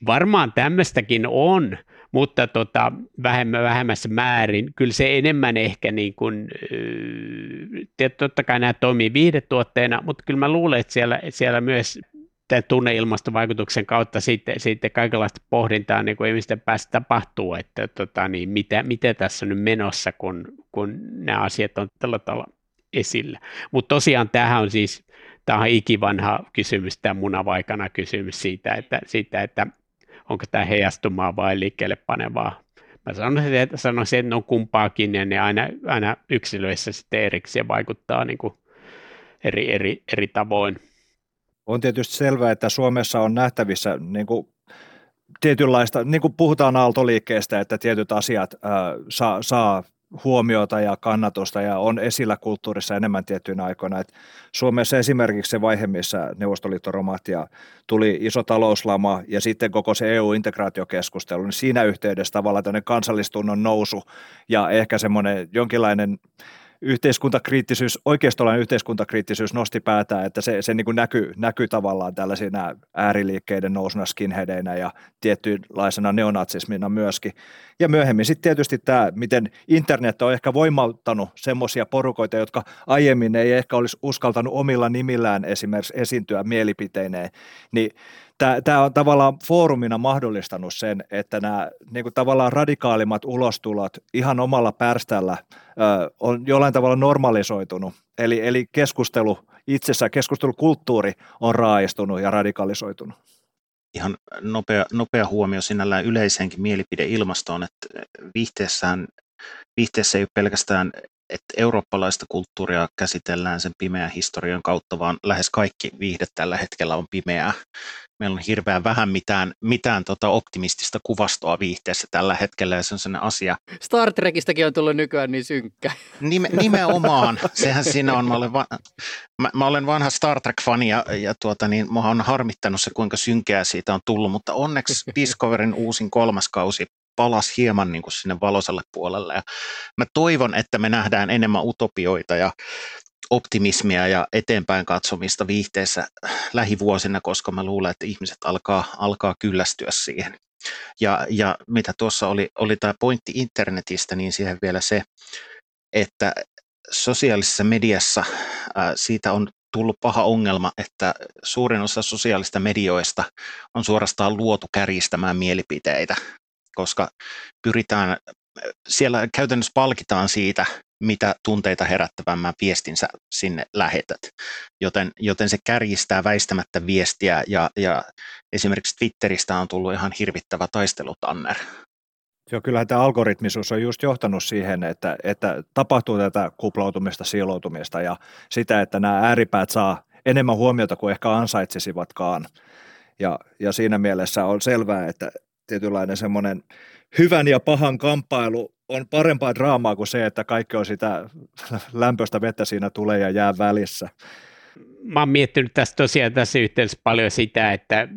D: Varmaan tämmöistäkin on, mutta tota, vähemmän, vähemmässä määrin. Kyllä se enemmän ehkä niin kuin, totta kai nämä toimii viihdetuotteena, mutta kyllä mä luulen, että siellä, siellä myös tämän tunneilmastovaikutuksen kautta sitten, sitten kaikenlaista pohdintaa niin kuin ihmisten päästä tapahtuu, että tota, niin mitä, mitä tässä on nyt menossa, kun, kun nämä asiat on tällä tavalla esillä. Mutta tosiaan tämähän on siis, tämä on ikivanha kysymys, tämä munavaikana kysymys siitä, että, siitä, että onko tämä heijastumaa vai liikkeelle panevaa. Mä sanoisin, että, sanoisin, että ne on kumpaakin ja ne aina, aina yksilöissä sitten erikseen vaikuttaa niin kuin eri, eri, eri tavoin.
E: On tietysti selvää, että Suomessa on nähtävissä niin kuin tietynlaista, niin kuin puhutaan aaltoliikkeestä, että tietyt asiat ää, saa, saa huomiota ja kannatusta ja on esillä kulttuurissa enemmän tiettyinä aikoina. Et Suomessa esimerkiksi se vaihe, missä Neuvostoliitto romahti ja tuli iso talouslama ja sitten koko se EU-integraatiokeskustelu, niin siinä yhteydessä tavallaan tämmöinen kansallistunnon nousu ja ehkä semmoinen jonkinlainen yhteiskuntakriittisyys, oikeistolainen yhteiskuntakriittisyys nosti päätään, että se, se niin kuin näkyy, näkyy tavallaan tällaisina ääriliikkeiden nousuna skinheadeinä ja tietynlaisena neonatsismina myöskin. Ja myöhemmin sitten tietysti tämä, miten internet on ehkä voimauttanut semmoisia porukoita, jotka aiemmin ei ehkä olisi uskaltanut omilla nimillään esimerkiksi esiintyä mielipiteineen, niin tämä on tavallaan foorumina mahdollistanut sen, että nämä niin kuin tavallaan radikaalimmat ulostulot ihan omalla pärställä ö, on jollain tavalla normalisoitunut. Eli, eli keskustelu itsessään, keskustelukulttuuri on raaistunut ja radikalisoitunut.
F: Ihan nopea, nopea huomio sinällään yleiseenkin mielipideilmastoon, että viihteessään, viihteessä ei ole pelkästään että eurooppalaista kulttuuria käsitellään sen pimeän historian kautta, vaan lähes kaikki viihde tällä hetkellä on pimeää. Meillä on hirveän vähän mitään, mitään tota optimistista kuvastoa viihteessä tällä hetkellä ja se on sellainen asia.
C: Star Trekistäkin on tullut nykyään niin synkkä.
F: Nime, nimenomaan, sehän siinä on. Mä olen, va, mä, mä olen vanha Star Trek-fani ja, ja tuota, niin, mua on harmittanut se, kuinka synkeä siitä on tullut, mutta onneksi Discoverin uusin kolmas kausi palasi hieman niin kuin sinne valoisalle puolelle. Ja mä toivon, että me nähdään enemmän utopioita ja optimismia ja eteenpäin katsomista viihteessä lähivuosina, koska mä luulen, että ihmiset alkaa, alkaa kyllästyä siihen. Ja, ja mitä tuossa oli, oli tämä pointti internetistä, niin siihen vielä se, että sosiaalisessa mediassa ää, siitä on tullut paha ongelma, että suurin osa sosiaalista medioista on suorastaan luotu kärjistämään mielipiteitä koska pyritään, siellä käytännössä palkitaan siitä, mitä tunteita herättävämmän viestinsä sinne lähetät. Joten, joten se kärjistää väistämättä viestiä ja, ja esimerkiksi Twitteristä on tullut ihan hirvittävä taistelutanner.
E: Joo, kyllähän tämä algoritmisuus on just johtanut siihen, että, että tapahtuu tätä kuplautumista, siiloutumista ja sitä, että nämä ääripäät saa enemmän huomiota kuin ehkä ansaitsisivatkaan. Ja, ja siinä mielessä on selvää, että, tietynlainen semmoinen hyvän ja pahan kamppailu on parempaa draamaa kuin se, että kaikki on sitä lämpöistä vettä siinä tulee ja jää välissä
D: mä oon miettinyt tässä tosiaan tässä yhteydessä paljon sitä, että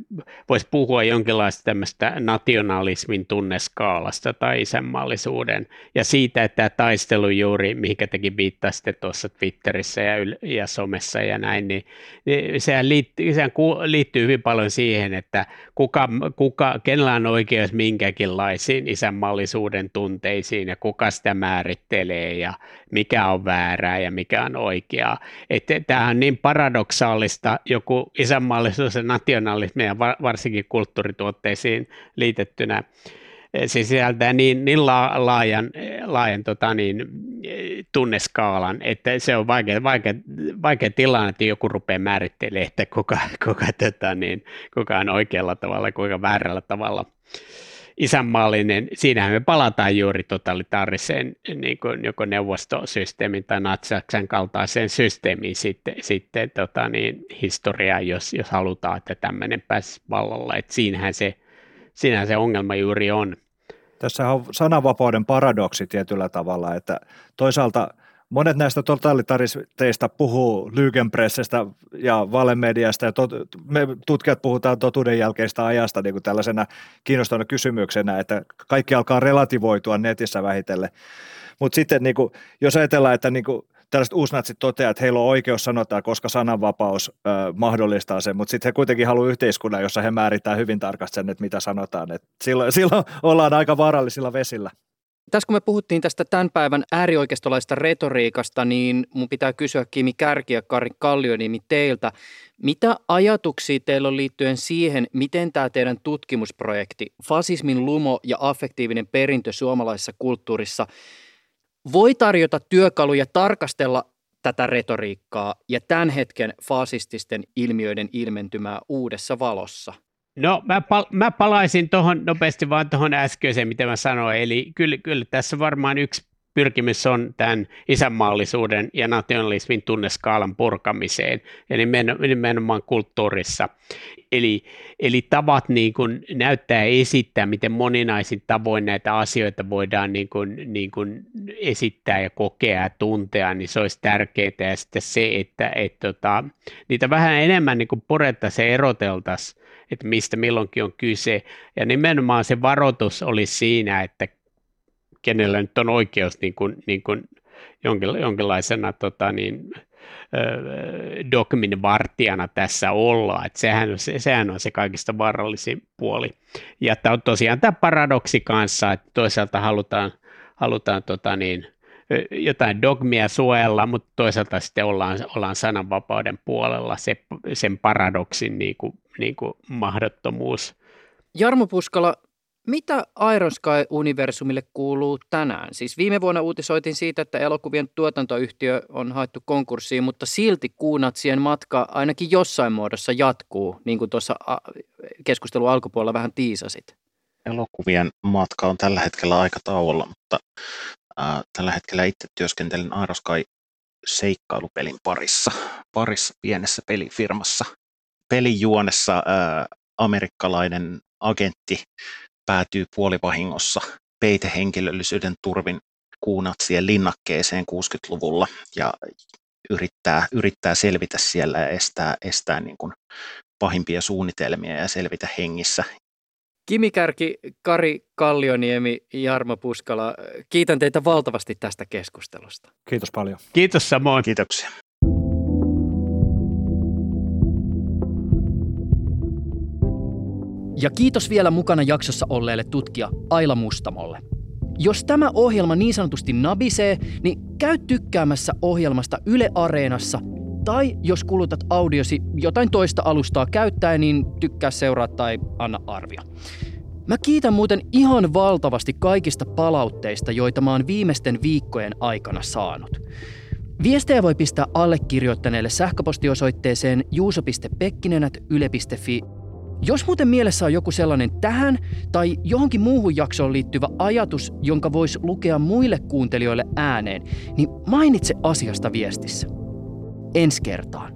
D: voisi puhua jonkinlaista tämmöistä nationalismin tunneskaalasta tai isänmaallisuuden ja siitä, että tämä taistelu juuri, mihinkä tekin viittasitte tuossa Twitterissä ja, ja somessa ja näin, niin, niin sehän, liittyy, sehän liittyy hyvin paljon siihen, että kuka, kuka, kenellä on oikeus minkäkinlaisiin isänmaallisuuden tunteisiin ja kuka sitä määrittelee ja mikä on väärää ja mikä on oikeaa. Että tämä on niin paradoksaalista joku isänmaallisuus ja nationalismi ja varsinkin kulttuurituotteisiin liitettynä se sisältää niin, niin laajan, laajan tota niin, tunneskaalan, että se on vaikea, vaikea, vaikea tilanne, että joku rupeaa määrittelemään, että kuka, kuka, tota niin, kuka on oikealla tavalla, kuka väärällä tavalla isänmaallinen, siinähän me palataan juuri totalitaariseen niin kuin joko neuvostosysteemin tai natsaksen kaltaiseen systeemiin sitten, sitten tota niin, historiaan, jos, jos halutaan, että tämmöinen pääsi vallalla. Et siinähän, se, siinähän se ongelma juuri on.
E: Tässä on sananvapauden paradoksi tietyllä tavalla, että toisaalta – Monet näistä totalitaristeista puhuu Lügenpressestä ja valemediasta ja tot, me tutkijat puhutaan totuuden jälkeistä ajasta niin kuin tällaisena kiinnostavana kysymyksenä, että kaikki alkaa relativoitua netissä vähitellen. Mutta sitten niin kuin, jos ajatellaan, että niin kuin, tällaiset uusnatsit toteaa, että heillä on oikeus sanottaa, koska sananvapaus ö, mahdollistaa sen, mutta sitten he kuitenkin haluaa yhteiskunnan, jossa he määrittää hyvin tarkasti sen, että mitä sanotaan. Et silloin, silloin ollaan aika vaarallisilla vesillä.
C: Tässä kun me puhuttiin tästä tämän päivän äärioikeistolaista retoriikasta, niin mun pitää kysyä Kimi Kärki ja Kari Kallioniemi teiltä. Mitä ajatuksia teillä on liittyen siihen, miten tämä teidän tutkimusprojekti, fasismin lumo ja affektiivinen perintö suomalaisessa kulttuurissa, voi tarjota työkaluja tarkastella tätä retoriikkaa ja tämän hetken fasististen ilmiöiden ilmentymää uudessa valossa?
D: No mä, pal- mä palaisin tuohon nopeasti vaan tuohon äskeiseen, mitä mä sanoin. Eli kyllä, kyllä tässä varmaan yksi pyrkimys on tämän isänmaallisuuden ja nationalismin tunneskaalan purkamiseen ja nimenomaan kulttuurissa. Eli, eli tavat niin kuin näyttää esittää, miten moninaisin tavoin näitä asioita voidaan niin kuin, niin kuin esittää ja kokea ja tuntea, niin se olisi tärkeää. Ja sitten se, että et, tota, niitä vähän enemmän niin purettaisiin ja eroteltaisiin, että mistä milloinkin on kyse. Ja nimenomaan se varoitus oli siinä, että kenellä nyt on oikeus niin kuin, niin kuin jonkinlaisena tota, niin, dogmin vartijana tässä olla, että sehän se, sehän on se kaikista vaarallisin puoli. Ja tämä on tosiaan tämä paradoksi kanssa, että toisaalta halutaan, halutaan tota niin, jotain dogmia suojella, mutta toisaalta sitten ollaan, ollaan sananvapauden puolella se, sen paradoksin niin kuin, niin kuin mahdottomuus.
C: Jarmo Puskala, mitä Iron Sky-universumille kuuluu tänään? Siis viime vuonna uutisoitiin siitä, että elokuvien tuotantoyhtiö on haettu konkurssiin, mutta silti kuunatsien matka ainakin jossain muodossa jatkuu, niin kuin tuossa keskustelun alkupuolella vähän tiisasit.
F: Elokuvien matka on tällä hetkellä aika tauolla, mutta äh, tällä hetkellä itse työskentelen Iron Sky seikkailupelin parissa, parissa pienessä pelifirmassa. Pelijuonessa äh, amerikkalainen agentti päätyy puolivahingossa peitehenkilöllisyyden turvin kuunatsien linnakkeeseen 60-luvulla ja yrittää, yrittää selvitä siellä ja estää, estää niin kuin pahimpia suunnitelmia ja selvitä hengissä.
C: Kimi Kärki, Kari Kallioniemi, Jarmo Puskala, kiitän teitä valtavasti tästä keskustelusta.
E: Kiitos paljon.
D: Kiitos samoin.
F: Kiitoksia.
C: Ja kiitos vielä mukana jaksossa olleelle tutkija Aila Mustamolle. Jos tämä ohjelma niin sanotusti nabisee, niin käy tykkäämässä ohjelmasta Yle Areenassa tai jos kulutat audiosi jotain toista alustaa käyttäen, niin tykkää seuraa tai anna arvio. Mä kiitän muuten ihan valtavasti kaikista palautteista, joita mä oon viimeisten viikkojen aikana saanut. Viestejä voi pistää allekirjoittaneelle sähköpostiosoitteeseen juuso.pekkinenät.yle.fi jos muuten mielessä on joku sellainen tähän tai johonkin muuhun jaksoon liittyvä ajatus, jonka voisi lukea muille kuuntelijoille ääneen, niin mainitse asiasta viestissä. Ensi kertaan.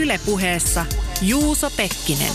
I: Ylepuheessa Juuso Pekkinen.